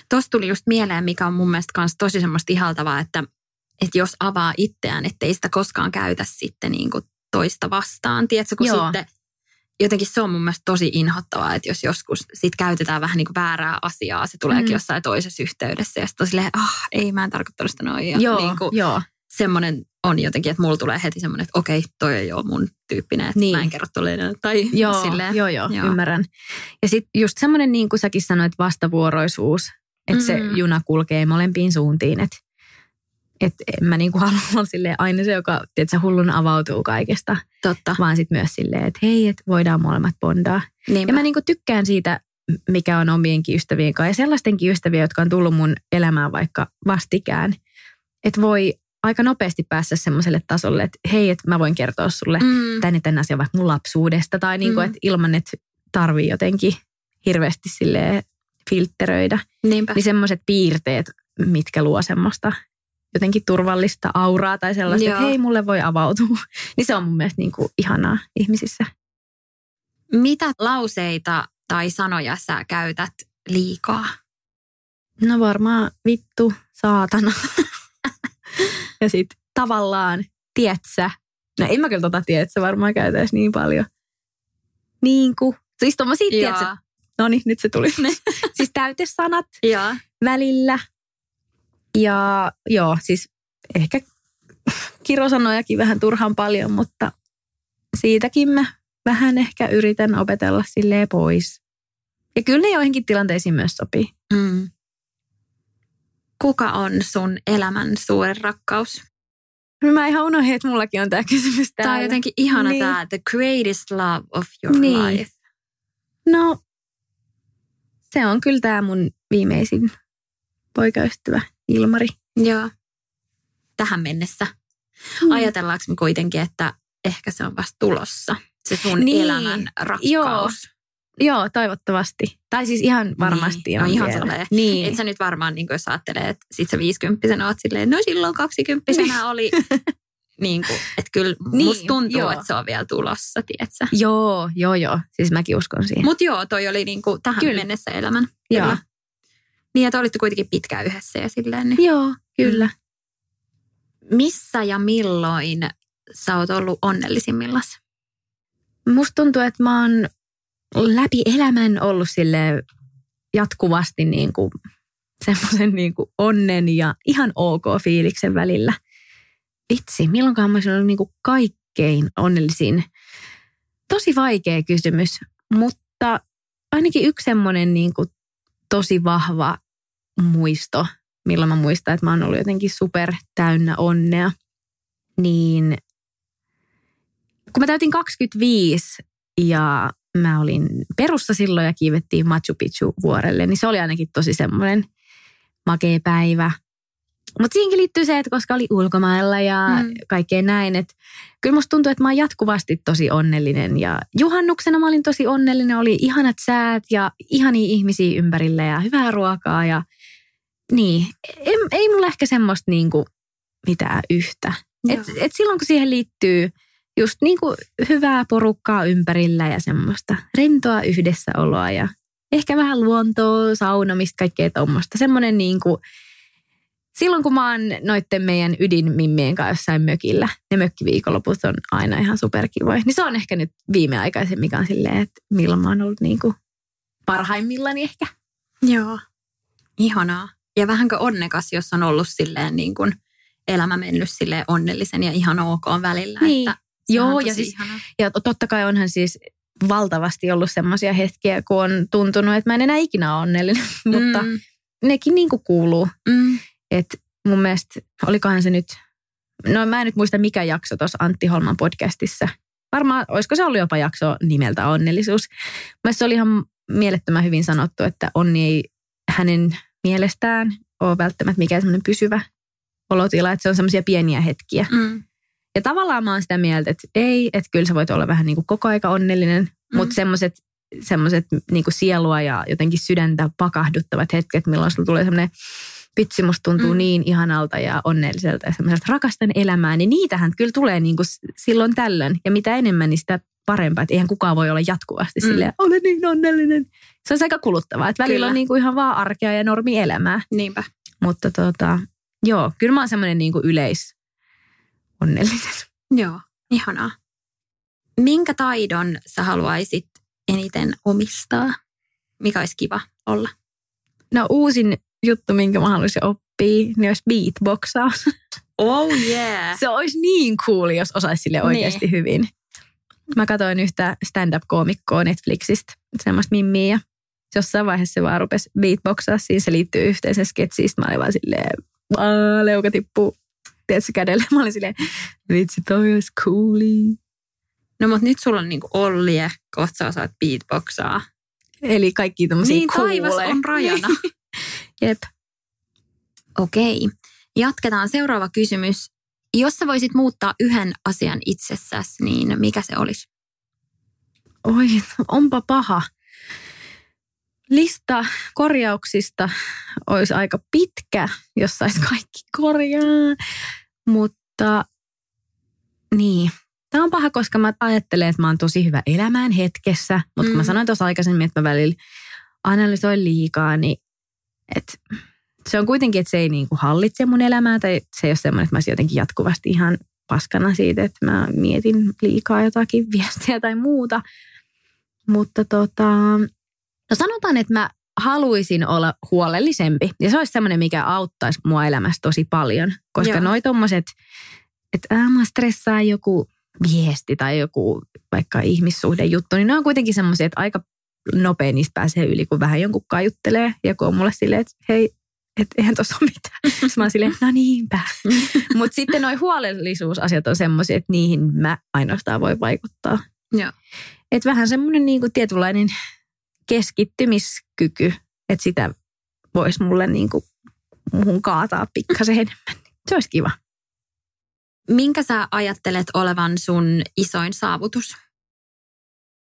Tuossa tuli just mieleen, mikä on mun mielestä kans tosi semmoista ihaltavaa, että, että jos avaa itseään, ettei sitä koskaan käytä sitten niin kuin toista vastaan. Tiedätkö, kun Joo. sitten jotenkin se on mun mielestä tosi inhottavaa, että jos joskus sit käytetään vähän niin kuin väärää asiaa, se tuleekin Mm. jossain toisessa yhteydessä ja sitten on silleen, ah, ei mä en tarkoittanut sitä noin. Ja joo, niin kuin, joo. Semmoinen on jotenkin, että mulla tulee heti semmoinen, että okei, toi ei ole mun tyyppinen, että Niin. mä en kerro tolleen. Tai Joo, silleen. joo, joo, Joo. ymmärrän. Ja sitten just semmoinen, niin kuin säkin sanoit, vastavuoroisuus, että se Mm. juna kulkee molempiin suuntiin. Että et en mä niin kuin halua olla silleen aina se, joka tiedätkö, hullun avautuu kaikesta, Totta. vaan sitten myös silleen, että hei, että voidaan molemmat bondaa. Niinpä. Ja mä niin kuin tykkään siitä, mikä on omienkin ystävien kanssa ja sellaistenkin ystäviä, jotka on tullut mun elämään vaikka vastikään. Että voi aika nopeasti päästä semmoiselle tasolle, että hei, että mä voin kertoa sulle mm. tänne tämän asian vaikka mun lapsuudesta tai niin kuin, Mm. että ilman, että tarvii jotenkin hirveästi silleen filtteröidä. Niinpä. Niin semmoiset piirteet, mitkä luo semmoista jotenkin turvallista auraa tai sellaista, Joo. että hei, mulle voi avautua. niin se on mun mielestä niin kuin ihanaa ihmisissä. Mitä lauseita tai sanoja sä käytät liikaa? No varmaan vittu, saatana. ja sitten tavallaan, tietsä. No en mä kyllä tota tietsä varmaan käytäisi niin paljon. Niin kuin. Siis tommosia, tietsä. No niin, nyt se tuli. siis täytesanat Joo. välillä. Ja joo, siis ehkä kirosanojakin vähän turhan paljon, mutta siitäkin mä vähän ehkä yritän opetella silleen pois. Ja kyllä ne joihinkin tilanteisiin myös sopii. Mm. Kuka on sun elämän suurin rakkaus? Mä ihan unohdin, että mullakin on tämä kysymys täällä. Tämä on jotenkin ihana Niin. tämä The Greatest Love of Your Niin. Life. No, se on kyllä tämä mun viimeisin poikaystävä Ilmari. Joo. Tähän mennessä. Mm. Ajatellaanko me kuitenkin, että ehkä se on vasta tulossa, se sun Niin, elämän rakkaus. joo. Joo, toivottavasti. Tai siis ihan varmasti Niin, no on ihan vielä. Niin. Et sä nyt varmaan, niin jos ajattelee, että sit sä viisikymppisenä oot silleen, no silloin kaksikymppisenä oli, niin kuin, että kyllä Niin, musta tuntuu, joo. että se on vielä tulossa, tietsä. Joo, joo, joo. Siis mäkin uskon siihen. Mutta joo, toi oli niin kuin tähän Kyllä. mennessä elämän. Joo. Kyllä. Niin, että olitte kuitenkin pitkään yhdessä ja silleen. Niin. Joo, kyllä. Missä ja milloin sä oot ollut onnellisimmillas? Musta tuntuu, että mä oon läpi elämän ollut sille jatkuvasti niin kuin semmoisen niin kuin onnen ja ihan ok fiiliksen välillä. Vitsi, milloinkaan mä olisin ollut niin kuin kaikkein onnellisin? Tosi vaikea kysymys, mutta ainakin yksi semmoinen niin kuin tosi vahva muisto, milloin mä muistan, että mä oon ollut jotenkin super täynnä onnea, niin kun mä täytin 25 ja mä olin perussa silloin ja kiivettiin Machu Picchu vuorelle, niin se oli ainakin tosi semmoinen makea päivä. Mutta siihenkin liittyy se, että koska oli ulkomailla ja Mm. kaikkea näin, että kyllä musta tuntuu, että mä oon jatkuvasti tosi onnellinen ja juhannuksena mä olin tosi onnellinen, oli ihanat säät ja ihania ihmisiä ympärillä ja hyvää ruokaa ja niin, ei, ei mulla ehkä semmoista niinku mitään yhtä. Et, et silloin kun siihen liittyy just niinku hyvää porukkaa ympärillä ja semmoista rentoa yhdessäoloa ja ehkä vähän luontoa, saunomista, kaikkea tuommoista. Semmoinen niinku, silloin kun mä oon noitten meidän ydinmimmien kanssa jossain mökillä, ne mökkiviikonloput on aina ihan superkivoja. Niin se on ehkä nyt viimeaikaisen, mikä on silleen, että milloin mä oon ollut niinku parhaimmillani ehkä. Joo. Ihanaa. Ja vähänkö onnekas, jos on ollut silleen niin kuin elämä mennyt silleen onnellisen ja ihan ok välillä. Niin. Että Joo, ja siis. Ja to- totta kai onhan siis valtavasti ollut semmoisia hetkiä, kun on tuntunut, että mä en enää ikinä ole onnellinen, mutta Mm, nekin niin kuin kuuluu. mm, Et mun mielestä, olikohan se nyt, no mä en nyt muista mikä jakso tuossa Antti Holman podcastissa. Varmaan, olisiko se ollut jopa jakso nimeltä onnellisuus. Mä se oli ihan mielettömän hyvin sanottu, että onni ei hänen mielestään ole välttämättä mikään semmoinen pysyvä olotila, että se on semmoisia pieniä hetkiä. mm. Ja tavallaan mä oon sitä mieltä, että ei, että kyllä sä voit olla vähän niin kuin koko aika onnellinen, mm. mutta semmoiset semmoiset niin sielua ja jotenkin sydäntä pakahduttavat hetket, milloin sulla tulee semmoinen vitsi, musta tuntuu Mm. niin ihanalta ja onnelliselta ja semmoiselta rakastan elämää, niin niitähän kyllä tulee niin kuin silloin tällöin. Ja mitä enemmän, niin sitä parempaa. Että eihän kukaan voi olla jatkuvasti Mm. mm. silleen, olen niin onnellinen. Se on aika kuluttavaa. Että välillä Kyllä. on niin kuin ihan vaan arkea ja normielämää. Niinpä. Mutta tota, joo, kyllä mä oon semmoinen niin kuin yleis onnellinen. Joo, ihanaa. Minkä taidon sä haluaisit eniten omistaa? Mikä olisi kiva olla? No uusin juttu, minkä mä haluaisin oppia, niin olisi beatboxaus. Oh yeah! Se olisi niin cool, jos osaisi sille Niin. oikeasti hyvin. Mä katsoin yhtä stand-up-koomikkoa Netflixistä, semmoista mimmiä. ja Jossain vaiheessa se vaan rupesi beatboxaa, siinä se liittyy yhteen sen sketsiin. Mä olin vaan silleen, "Aa, leuka tippuu, tiedätkö, kädelle. Mä olin silleen, vitsi toi olisi cooli. No mutta nyt sulla on niinku Ollie, kohta sä osaat beatboxaa. Eli kaikki tämmöisiä Niin, taivas cooleja. on rajana. Jep. Okei. Jatketaan seuraava kysymys. Jos sä voisit muuttaa yhden asian itsessäsi, niin mikä se olisi? Oi, onpa paha. Lista korjauksista olisi aika pitkä, jos saisi kaikki korjaa. Mutta niin, tämä on paha, koska mä ajattelen, että mä oon tosi hyvä elämään hetkessä. Mutta kun mä Mm. sanoin tuossa aikaisemmin, että mä välillä analysoin liikaa, niin että se on kuitenkin, että se ei niinku hallitse mun elämää. Tai se ei ole semmoinen, että mä olisin jotenkin jatkuvasti ihan paskana siitä, että mä mietin liikaa jotakin viestiä tai muuta. Mutta tota, no sanotaan, että mä haluaisin olla huolellisempi. Ja se olisi semmoinen, mikä auttaisi mua elämässä tosi paljon. Koska Joo. noi tommoset, että mä stressaa joku viesti tai joku vaikka ihmissuhdejuttu, niin ne on kuitenkin semmoisia, että aika nopea niistä pääsee yli, kun vähän jonkun kanssa juttelee. Ja kun on mulle silleen, että hei, että eihän tuossa ole mitään. Sitten mä oon silleen, no niinpä. Mutta sitten noi huolellisuusasiat on semmoisia, että niihin mä ainoastaan voi vaikuttaa. Joo. Että vähän semmoinen niinku tietynlainen keskittymiskyky, että sitä voisi mulle niinku muhun kaataa pikkasen enemmän. Se olisi kiva. Minkä sä ajattelet olevan sun isoin saavutus?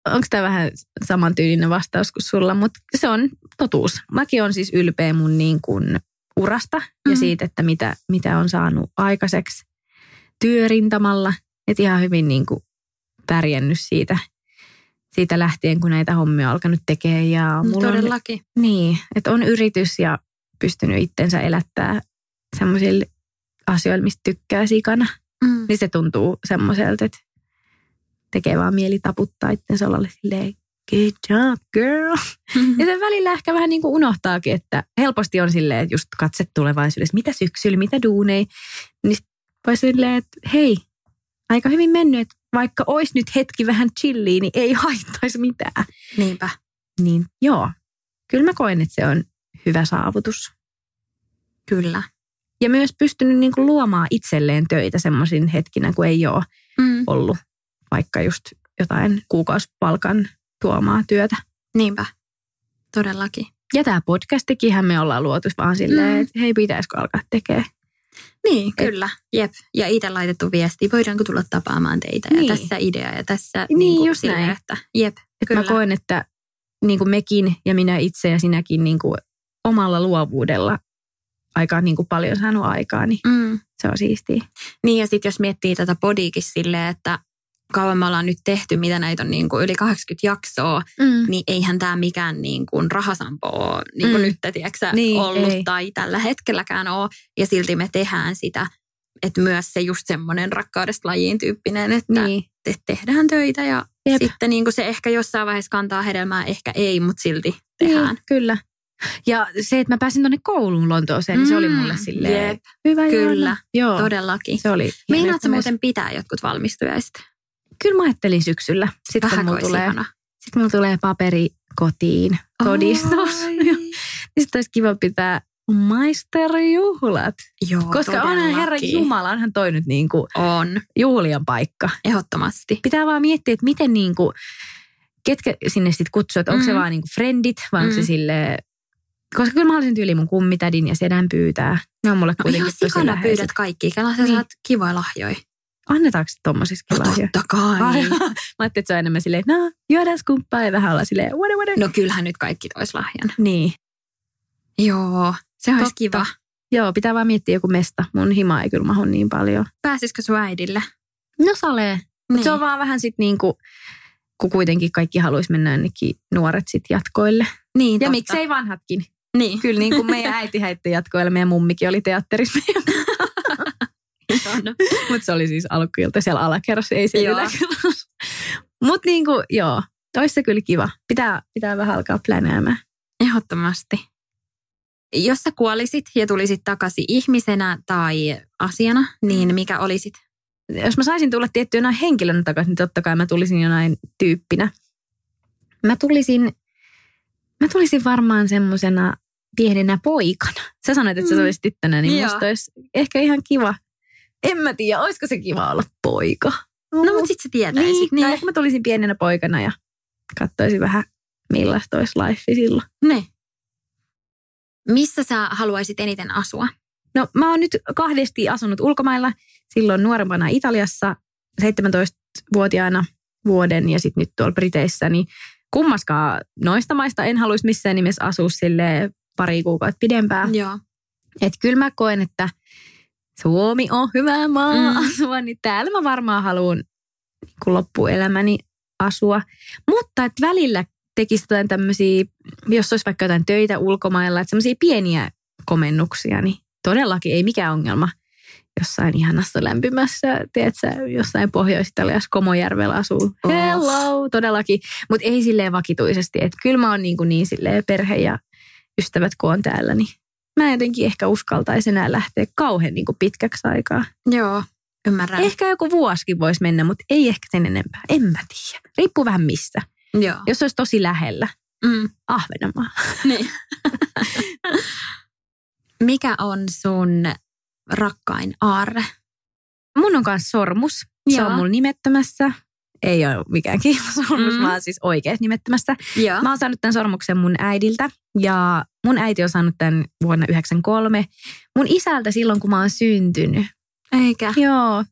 Onko tämä vähän samantyylinen vastaus kuin sulla, mutta se on totuus. Mäkin on siis ylpeä mun niin kuin urasta ja Mhm. siitä, että mitä, mitä on saanut aikaiseksi työrintamalla. Että ihan hyvin niin kuin pärjännyt siitä, siitä lähtien, kun näitä hommia on alkanut tekemään. Ja mulla on, Todellakin. niin, että on yritys ja pystynyt itsensä elättää semmoisilla asioilla, mistä tykkää sikana. Mm. Niin se tuntuu semmoiselta, että tekee vaan mieli taputtaa itsensä olla silleen, good job girl. Mm. Ja sen välillä ehkä vähän niin kuin unohtaakin, että helposti on silleen, että just katse tulevaisuudessa, mitä syksyllä, mitä duunei. Niin voi silleen, että hei, aika hyvin mennyt, että vaikka olisi nyt hetki vähän chilliä, niin ei haittaisi mitään. Niinpä. Niin joo, kyllä mä koen, että se on hyvä saavutus. Kyllä. Ja myös pystynyt niin kuin luomaan itselleen töitä semmoisin hetkinä, kun ei ole Mm. ollut vaikka just jotain kuukausipalkan tuomaa työtä. Niinpä. Todellakin. Ja tämä podcastikinhän me ollaan luotu vaan silleen, Mm. että hei, pitäisikö alkaa tekemään. Niin, kyllä. Jep. Ja itse laitettu viesti, voidaanko tulla tapaamaan teitä. Ja Niin. tässä idea ja tässä Niin, niin kuin just silleen, näin. että jep. Että Kyllä. mä koen, että niin kuin mekin ja minä itse ja sinäkin niin kuin omalla luovuudella aika niin kuin paljon saanut aikaa, niin Mm. se on siistiä. Niin ja sitten jos miettii tätä podiikin silleen, että kauan me ollaan nyt tehty, mitä näitä on niin kuin yli 80 jaksoa, Mm. niin eihän tämä mikään niin kuin rahasampo ole niin kuin Mm. nyt, tiedätkö, Niin, ollut ei. tai tällä hetkelläkään ole. Ja silti me tehdään sitä, että myös se just semmoinen rakkaudesta lajiin tyyppinen, että Niin. te tehdään töitä ja Jep. sitten niin kuin se ehkä jossain vaiheessa kantaa hedelmää, ehkä ei, mutta silti tehdään. Niin, kyllä. Ja se, että mä pääsin tuonne kouluun Lontooseen, niin se oli Mm, mulle silleen, jep. hyvä Kyllä. Joo, Todellakin. se oli. Meinaatko muuten pitää jotkut valmistujaiset? Kyllä mä ajattelin syksyllä. Sitten Vähän mulla tulee, ihana. sit mulla tulee paperi kotiin, todistus. Oi. Sitten olisi kiva pitää maisterjuhlat. Joo, Koska onhan Herra. Jumala, onhan toi nyt niin kuin On, juhlian paikka. ehdottomasti. Pitää vaan miettiä, että miten niin kuin, ketkä sinne sitten kutsuu, että onko se Mm. vaan niin kuin friendit vai onko se Mm. sille koska kyllä mä haluaisin tyyli mun kummitädin ja sedän pyytää. Ne on mulle No kuitenkin ihan tosi pyydät kaikki. Kela sä Niin. saat kivoja lahjoja. Annetaanko se tommosissa No totta kai. Ai, Mä ajattelin, että se on enemmän silleen, no juodaan skumppaa ja vähän olla silleen, whatever, whatever. No kyllähän nyt kaikki tois lahjan. Niin. Joo, se olisi Totta. kiva. Joo, pitää vaan miettiä joku mesta. Mun hima ei kyllä mahu niin paljon. Pääsisikö sun äidille? No salee. Mutta Niin. se on vaan vähän sit niinku, kun kuitenkin kaikki haluaisi mennä jonnekin nuoret sit jatkoille. Niin, Ja totta. miksei vanhatkin. Niin. Kyllä niin kuin meidän äiti heitti jatkoille, meidän mummikin oli teatterissa. On. Mutta se oli siis alkuilta siellä alakerrassa, ei se yläkerrassa. Mutta niin kuin, joo, olisi se kyllä kiva. Pitää, pitää vähän alkaa plänäämään. Ehdottomasti. Jos sä kuolisit ja tulisit takaisin ihmisenä tai asiana, niin mikä olisit? Jos mä saisin tulla tietty jonain henkilönä takaisin, niin totta kai mä tulisin jonain tyyppinä. Mä tulisin, mä tulisin varmaan semmoisena pienenä poikana. Sä sanoit, että sä Mm. olisit tyttönä, niin Joo. musta olisi ehkä ihan kiva. En mä tiedä, olisiko se kiva olla poika. No, mutta sit sä tietäisit. niin, Niin. tai ehkä mä tulisin pienenä poikana ja katsoisin vähän, millaista olisi life silloin. ne. Missä sä haluaisit eniten asua? No mä oon nyt kahdesti asunut ulkomailla. Silloin nuorempana Italiassa 17-vuotiaana vuoden ja sitten nyt tuolla Briteissä. Niin kummaskaan noista maista en haluaisi missään nimessä asua sille pari kuukautta pidempään. Joo. Että kyllä mä koen, että Suomi on hyvä maa Mm. asua, niin täällä mä varmaan haluan niin loppuelämäni asua. Mutta että välillä tekisi jotain tämmöisiä, jos olisi vaikka jotain töitä ulkomailla, että semmoisia pieniä komennuksia, niin todellakin ei mikään ongelma jossain ihanassa lämpimässä, tiedätkö, jossain Pohjois-Italiassa Komojärvellä asuu. Oh. Hello, todellakin. Mutta ei silleen vakituisesti. Että kyllä mä oon niin, kuin niin silleen perhe ja ystävät kun on täällä, niin mä en jotenkin ehkä uskaltaisi enää lähteä kauhean niin kuin pitkäksi aikaa. Joo, ymmärrän. Ehkä joku vuosikin voisi mennä, mutta ei ehkä sen enempää. En mä tiedä. Riippuu vähän mistä. Joo. Jos olisi tosi lähellä. Mm. Ahvenanmaa. Niin. Mikä on sun rakkain aarre? Mun on kanssa sormus. Se Joo. on mulla nimettömässä. Ei ole mikään kiimasormus, Mm. mm. vaan siis oikein nimettömässä. Joo. Mä oon saanut tämän sormuksen mun äidiltä ja mun äiti on saanut tämän vuonna 1993. Mun isältä silloin, kun mä oon syntynyt. Eikä. Joo.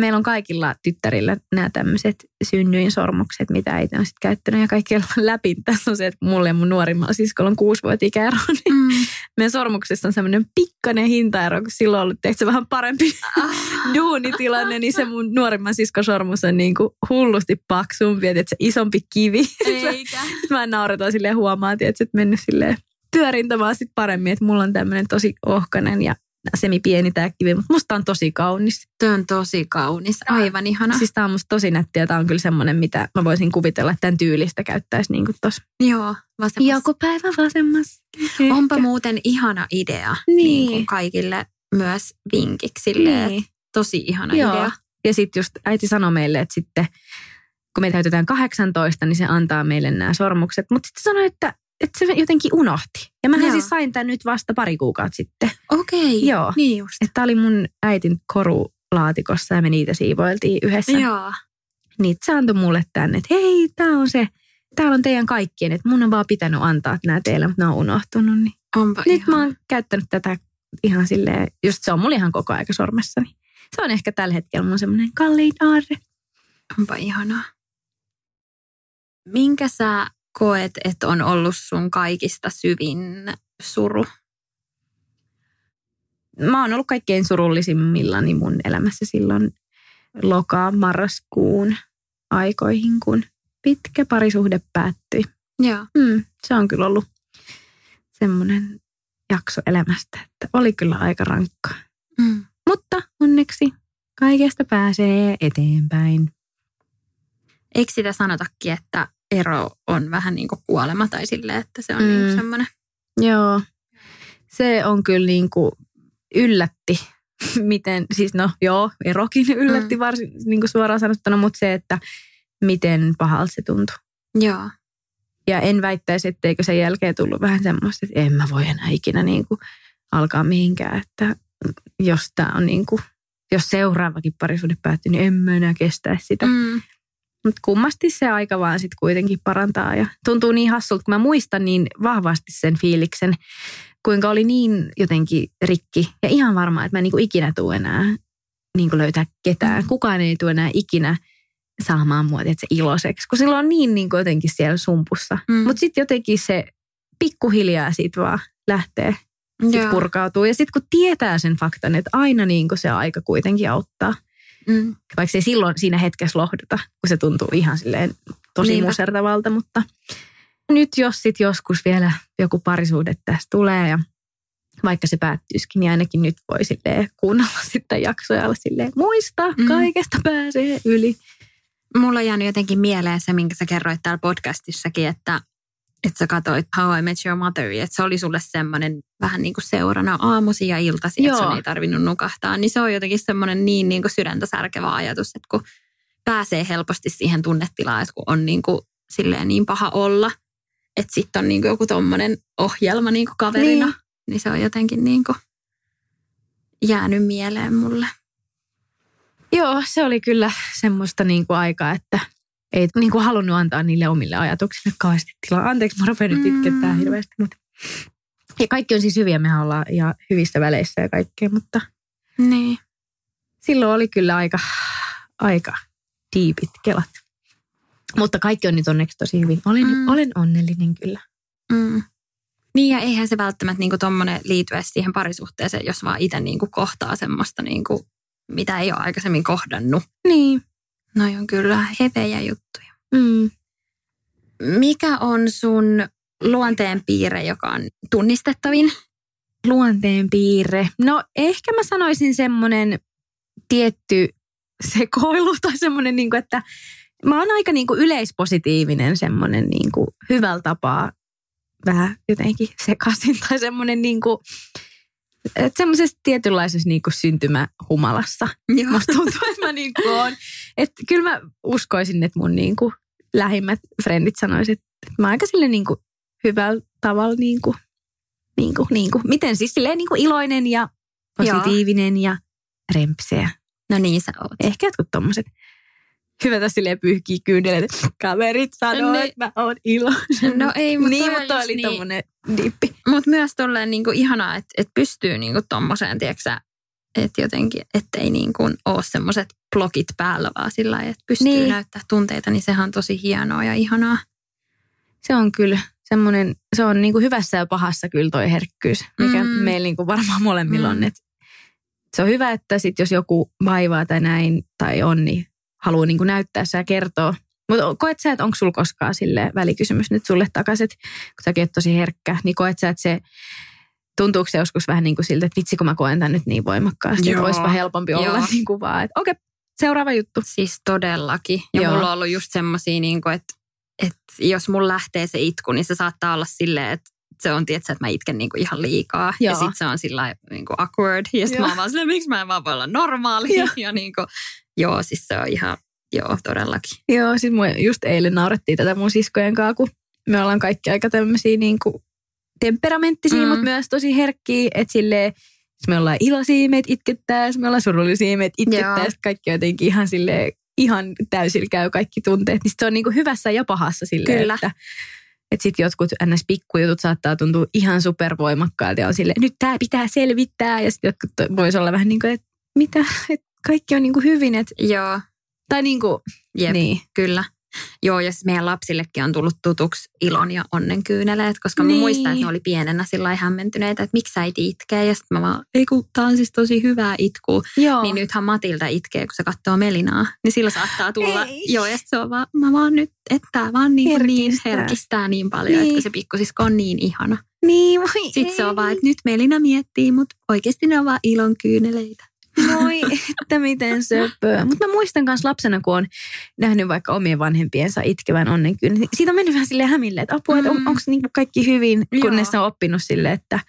Meillä on kaikilla tyttärillä nämä tämmöiset synnyinsormukset, mitä äiti on sitten käyttänyt. Ja kaikilla on läpi. Tässä on se, että mulle ja mun nuorimmalla siskolla on kuusi vuotta ikäero. Niin Mm. Meidän sormuksessa on semmoinen pikkainen hintaero, kun silloin ollut tehty vähän parempi duunitilanne, niin se mun nuorimman siskon sormus on niin kuin hullusti paksumpi, että se isompi kivi. Eikä. mä nauretaan silleen huomaan, että et mennyt silleen pyörintämään sit paremmin, että mulla on tämmöinen tosi ohkainen ja semi pieni tää kivi, mutta musta on tosi kaunis. Tuo on tosi kaunis. Aivan ihana. Siis tää on musta tosi nätti ja tää on kyllä semmoinen, mitä mä voisin kuvitella, että tämän tyylistä käyttäisi niin kuin tossa. Joo, vasemmassa. Joku päivä vasemmassa. Onpa Ehkä. muuten ihana idea Niin. niin. kuin kaikille myös vinkiksi. Niin. Tosi ihana Joo. idea. Ja sitten just äiti sanoi meille, että sitten kun me täytetään 18, niin se antaa meille nämä sormukset. Mutta sitten sanoi, että, että se jotenkin unohti. Ja mä siis sain tämän nyt vasta pari kuukautta sitten. Okei, Joo. niin just. Että oli mun äitin korulaatikossa ja me niitä siivoiltiin yhdessä. Joo. Niin se antoi mulle tänne, että hei, tää on se, täällä on teidän kaikkien, että mun on vaan pitänyt antaa nämä teille, mutta ne on unohtunut. Niin Onpa nyt ihana. mä oon käyttänyt tätä ihan silleen, just se on mulla ihan koko aika sormessani. Se on ehkä tällä hetkellä mun semmoinen kallein aarre. Onpa ihanaa. Minkä sä koet, että on ollut sun kaikista syvin suru? Mä oon ollut kaikkein surullisimmillani mun elämässä silloin lokaa marraskuun aikoihin, kun pitkä parisuhde päättyi. Joo. Mm, se on kyllä ollut semmoinen jakso elämästä, että oli kyllä aika rankka. Mm. Mutta onneksi kaikesta pääsee eteenpäin. Eikö sitä sanotakin, että ero on vähän niin kuin kuolema tai silleen, että se on Mm. mm. niin semmoinen. Joo, se on kyllä niin kuin yllätti, miten, siis no joo, erokin yllätti Mm. varsin niin kuin suoraan sanottuna, mutta se, että miten pahalta se tuntui. Joo. Ja en väittäisi, etteikö sen jälkeen tullut vähän semmoista, että en mä voi enää ikinä niin kuin alkaa mihinkään, että jos tämä on niin kuin, jos seuraavakin parisuhde päättyy, niin en mä enää kestä sitä. Mm. Mutta kummasti se aika vaan sitten kuitenkin parantaa ja tuntuu niin hassulta, kun mä muistan niin vahvasti sen fiiliksen, kuinka oli niin jotenkin rikki ja ihan varma, että mä en niinku ikinä tuu enää niinku löytää ketään. Kukaan ei tule enää ikinä saamaan mua se iloiseksi, kun silloin on niin niinku jotenkin siellä sumpussa. Mm. Mutta sitten jotenkin se pikkuhiljaa siitä vaan lähtee, sit Joo. purkautuu. Ja sitten kun tietää sen faktan, että aina niinku se aika kuitenkin auttaa, Mm. vaikka se ei silloin siinä hetkessä lohduta, kun se tuntuu ihan silleen tosi Niinpä. musertavalta, mutta nyt jos sit joskus vielä joku parisuhde tästä tulee ja vaikka se päättyisikin, niin ainakin nyt voi silleen kuunnella sitten jaksoja olla silleen, muista, Mm. kaikesta pääsee yli. Mulla on jäänyt jotenkin mieleen se, minkä sä kerroit täällä podcastissakin, että, että sä katsoit How I Met Your Mother, että se oli sulle semmoinen vähän niin kuin seurana aamusi ja iltasi, että sun ei tarvinnut nukahtaa. Niin se on jotenkin semmoinen niin, niin kuin sydäntä särkevä ajatus, että kun pääsee helposti siihen tunnetilaan, että kun on niin kuin silleen niin paha olla, että sitten on niin kuin joku tommonen ohjelma niin kuin kaverina, Niin. niin. niin se on jotenkin niin kuin jäänyt mieleen mulle. Joo, se oli kyllä semmoista niin kuin aikaa, että ei niin kuin halunnut antaa niille omille ajatuksille kauheasti tilaa. Anteeksi, mä rupean nyt itkettää Mm. hirveästi. Mutta... Ja kaikki on siis hyviä, mehän ollaan ja hyvissä väleissä ja kaikkea, mutta Niin. silloin oli kyllä aika, aika diipit kelat. Mutta kaikki on nyt onneksi tosi hyvin. Olen, mm. Mm. olen onnellinen kyllä. Mm. Niin ja eihän se välttämättä niinku tommonen liity siihen parisuhteeseen, jos vaan itse niinku kohtaa semmoista, niinku, mitä ei ole aikaisemmin kohdannut. Niin. Noi on kyllä hevejä juttuja. Mm. Mikä on sun luonteen piirre, joka on tunnistettavin? Luonteen piirre. No ehkä mä sanoisin semmoinen tietty sekoilu tai semmoinen, niin kuin, että mä oon aika niin kuin yleispositiivinen semmoinen niin kuin hyvällä tapaa vähän jotenkin sekaisin tai semmoinen niin kuin, että semmoisessa tietynlaisessa niin kuin syntymähumalassa. Joo. Musta tuntuu, että mä niin kuin oon. Että kyllä mä uskoisin, että mun niin kuin lähimmät frendit sanoisivat, että mä aika sille niin kuin hyvällä tavalla niin kuin, niin kuin, niin kuin, miten siis silleen niin kuin iloinen ja positiivinen ja rempseä. No niin sä oot. Ehkä jotkut tommoset. Hyvä tässä silleen pyyhkii kyynelet. Kaverit sanoo, Ne- että mä oon iloinen. No ei, mutta niin, mutta oli niin. tommonen dippi. Mutta myös tolleen niinku ihanaa, että et pystyy niinku tommoseen, tiedätkö että jotenkin, ettei niin kuin ole semmoiset blokit päällä, vaan sillä lailla, että pystyy Niin. näyttää tunteita, niin sehän on tosi hienoa ja ihanaa. Se on kyllä semmoinen, se on niin kuin hyvässä ja pahassa kyllä toi herkkyys, mikä Mm. mm. meillä niin kuin varmaan molemmilla Mm. on. Et se on hyvä, että sit jos joku vaivaa tai näin tai on, niin haluaa niin kuin näyttää ja kertoa. Mutta koet sä, että onko sulla koskaan sille välikysymys nyt sulle takaisin, kun säkin oot tosi herkkä, niin koet sä, että se tuntuuko se joskus vähän niin kuin siltä, että vitsi kun mä koen tämän nyt niin voimakkaasti, Joo. että olisipa helpompi olla Joo. niin kuin vaan, että okei, seuraava juttu. Siis todellakin. Ja Joo. mulla on ollut just semmosia, niin kuin, että, että jos mulla lähtee se itku, niin se saattaa olla silleen, että se on tietysti, että mä itken niin kuin ihan liikaa. Joo. Ja sitten se on sillä niin kuin awkward. Ja sitten Joo. mä oon vaan silleen, miksi mä en vaan voi olla normaali. Joo. Ja niin kuin, joo, siis se on ihan, joo, todellakin. Joo, siis mua just eilen naurettiin tätä mun siskojen kanssa, kun me ollaan kaikki aika tämmöisiä niin kuin temperamenttisia, Mm. mutta myös tosi herkkiä, että silleen, me ollaan iloisia, meitä itkettää, me ollaan surullisia, meitä itkettää, Joo. ja sit kaikki jotenkin ihan silleen, ihan täysillä käy kaikki tunteet, niin se on niin kuin hyvässä ja pahassa silleen, Kyllä. että että sitten jotkut ns. pikkujutut saattaa tuntua ihan supervoimakkailta ja on silleen, nyt tämä pitää selvittää. Ja sitten jotkut to- vois olla vähän niin kuin, että mitä, että kaikki on niin kuin hyvin. Et, Joo, tai niin kuin, jep, niin. kyllä. Joo, ja siis meidän lapsillekin on tullut tutuksi ilon ja onnen kyyneleet, koska mä Niin. muistan, että ne oli pienenä sillä hämmentyneitä, että miksi äiti itkee. Ja sitten mä vaan, ei kun tää on siis tosi hyvää itkua. Joo. Niin nythän Matilda itkee, kun se katsoo Melinaa. Niin silloin saattaa tulla, Ei. joo, ja se on vaan, mä vaan nyt, että tää vaan niin, kuin niin Herkistää. herkistää niin paljon, Niin. että se pikkusisko on niin ihana. Niin, voi Sitten se on ei. vaan, että nyt Melina miettii, mutta oikeasti ne on vaan ilon kyyneleitä. Voi, että miten söpöä. Mutta mä muistan myös lapsena, kun on nähnyt vaikka omien vanhempiensa itkevän onnenkyyn. Niin siitä on mennyt vähän sille hämille, että apua, että on, Mm. onko niinku kaikki hyvin, Joo. kunnes on oppinut sille, että,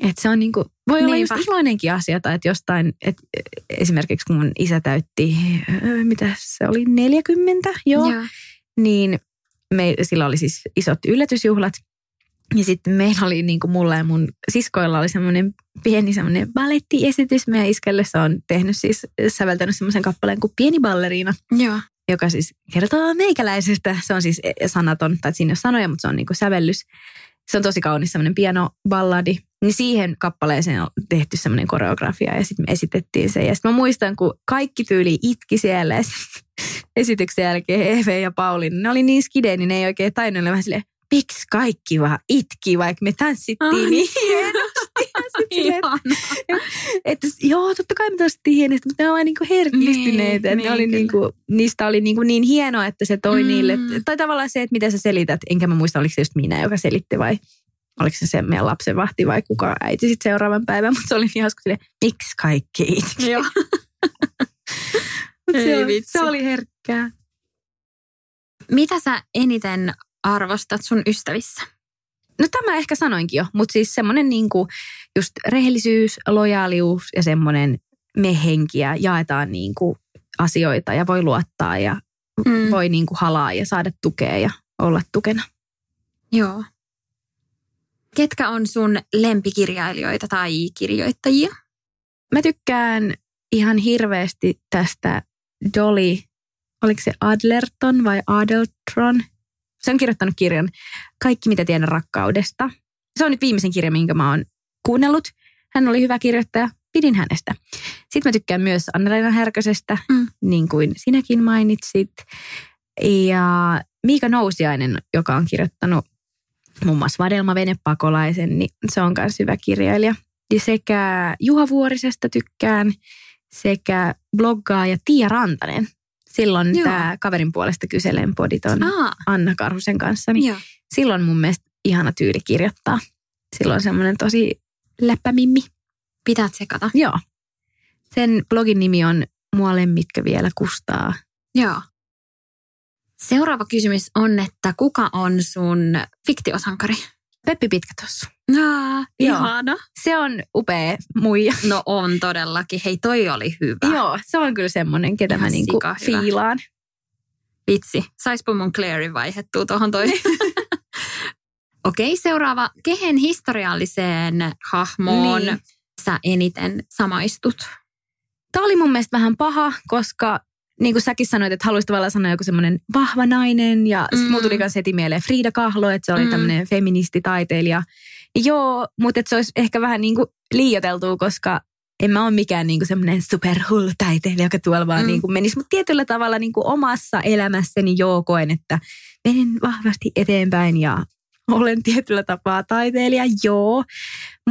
että se on niinku, voi olla Niinpä. just iloinenkin asia, tai että jostain, että esimerkiksi kun mun isä täytti, öö, mitä se oli, 40, joo, Joo. niin me, sillä oli siis isot yllätysjuhlat. Ja sitten meillä oli niin kuin mulla ja mun siskoilla oli semmoinen pieni semmoinen balettiesitys. Meidän iskälle se on tehnyt siis, säveltänyt semmoisen kappaleen kuin Pieni balleriina, Joo. joka siis kertoo meikäläisestä. Se on siis sanaton, tai siinä ei ole sanoja, mutta se on niin kuin sävellys. Se on tosi kaunis semmoinen pianoballadi. Niin siihen kappaleeseen on tehty semmoinen koreografia ja sitten me esitettiin se. Ja sitten mä muistan, kun kaikki tyyli itki siellä esityksen jälkeen Eve ja Pauliina, ne oli niin skidejä, niin ne ei oikein tainnut olla vähän silleen, miksi kaikki vaan itki, vaikka me tanssittiin Ai. niin hienosti. Että joo, totta kai me tanssittiin hienosti, mutta ne ovat niinku herkistyneitä. Niin, Niin, ne oli niin, niinku, niistä oli niinku niin hienoa, että se toi Mm. niille. Tai tavallaan se, että mitä sä selität. Enkä mä muista, oliko se just minä, joka selitti vai oliko se se meidän lapsenvahti vai kuka äiti sitten seuraavan päivän. Mutta se oli niin hauska silleen, miksi kaikki itki? Joo. Se, vitsi. se oli herkkää. Mitä sä eniten arvostat sun ystävissä? No tämä ehkä sanoinkin jo, mutta siis semmoinen niinku just rehellisyys, lojaalius ja semmoinen me-henki ja jaetaan niinku asioita ja voi luottaa ja Mm. voi niinku halaa ja saada tukea ja olla tukena. Joo. Ketkä on sun lempikirjailijoita tai kirjoittajia? Mä tykkään ihan hirveästi tästä Dolly, oliko se Adlerton vai Adeltron? Se on kirjoittanut kirjan Kaikki mitä tiedän rakkaudesta. Se on nyt viimeisen kirja, minkä mä oon kuunnellut. Hän oli hyvä kirjoittaja, pidin hänestä. Sitten mä tykkään myös Anna-Leena Härkösestä, Mm. mm. niin kuin sinäkin mainitsit. Ja Miika Nousiainen, joka on kirjoittanut muun muassa Vadelma Venepakolaisen, niin se on myös hyvä kirjailija. Ja sekä Juha Vuorisesta tykkään, sekä bloggaaja Tiia Rantanen. Silloin Joo. tämä kaverin puolesta kyselen podit on Aa, Anna Karhusen kanssa. Niin joo. silloin mun mielestä ihana tyyli kirjoittaa. Silloin semmoinen tosi läppämimmi. Pitää tsekata. Joo. Sen blogin nimi on Mua lemmitkö vielä kustaa. Joo. Seuraava kysymys on, että kuka on sun fiktiosankari? Peppi Pitkätossu. Aa, Joo. ihana. Se on upea muija. No on todellakin. Hei, toi oli hyvä. Joo, se on kyllä semmoinen, ketä Ihan mä niinku fiilaan. Vitsi, saispa mun Clairin vaihettua tuohon toi. Okei, seuraava. Kehen historialliseen hahmoon Niin. sä eniten samaistut? Tämä oli mun mielestä vähän paha, koska niin kuin säkin sanoit, että haluaisit tavallaan sanoa joku semmoinen vahva nainen. Ja sitten Mm. mulla tuli myös heti mieleen Frida Kahlo, että se oli Mm. mm. tämmöinen feministitaiteilija. Joo, mutta että se olisi ehkä vähän niin kuin liioiteltua, koska en mä ole mikään niinku semmoinen superhullu taiteilija, joka tuolla vaan mm. niinku menisi. Mutta tietyllä tavalla niinku omassa elämässäni joo koen, että menen vahvasti eteenpäin ja olen tietyllä tapaa taiteilija, joo.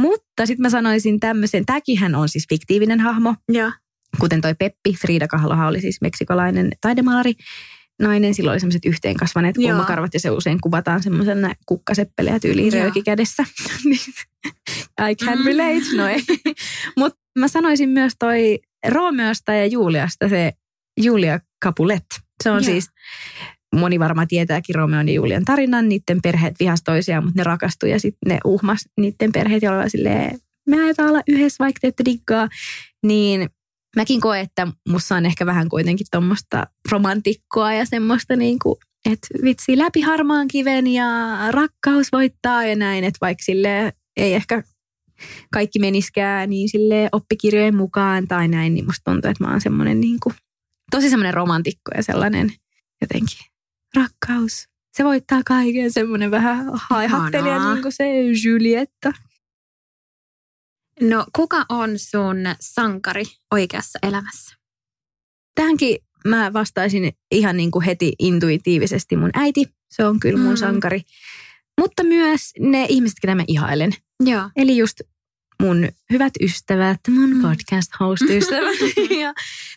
Mutta sitten mä sanoisin tämmöisen, tämäkin on siis fiktiivinen hahmo. Ja. Kuten toi Peppi, Frida Kahlohan oli siis meksikolainen taidemaalari nainen. Sillä oli semmoiset yhteenkasvaneet Joo. kulmakarvat ja se usein kuvataan semmoisena kukkaseppeleä tyyliin rööki kädessä. Niin, I can Mm. relate, no ei. Mutta mä sanoisin myös toi Romeosta ja Juliasta se Julia Capulet. Se on Joo. siis, moni varmaan tietääkin Romeon ja Julian tarinan. Niiden perheet vihas toisiaan, mutta ne rakastui ja sitten ne uhmas niiden perheet, joilla silleen, me ajetaan olla yhdessä, vaikka te ette diggaa. Niin mäkin koen, että musta on ehkä vähän kuitenkin tuommoista romantikkoa ja semmoista niin kuin, että vitsi läpi harmaan kiven ja rakkaus voittaa ja näin, että vaikka sille ei ehkä kaikki meniskään niin sille oppikirjojen mukaan tai näin, niin musta tuntuu, että mä oon semmoinen niin kuin, tosi semmoinen romantikko ja sellainen jotenkin rakkaus. Se voittaa kaiken, semmoinen vähän haihattelija niin kuin se Julietta. No kuka on sun sankari oikeassa elämässä? Tähänkin mä vastaisin ihan niin kuin heti intuitiivisesti mun äiti. Se on kyllä mun Mm. sankari. Mutta myös ne ihmiset, ketä mä ihailen. Joo. Eli just mun hyvät ystävät, mun Mm. podcast host-ystävät. ja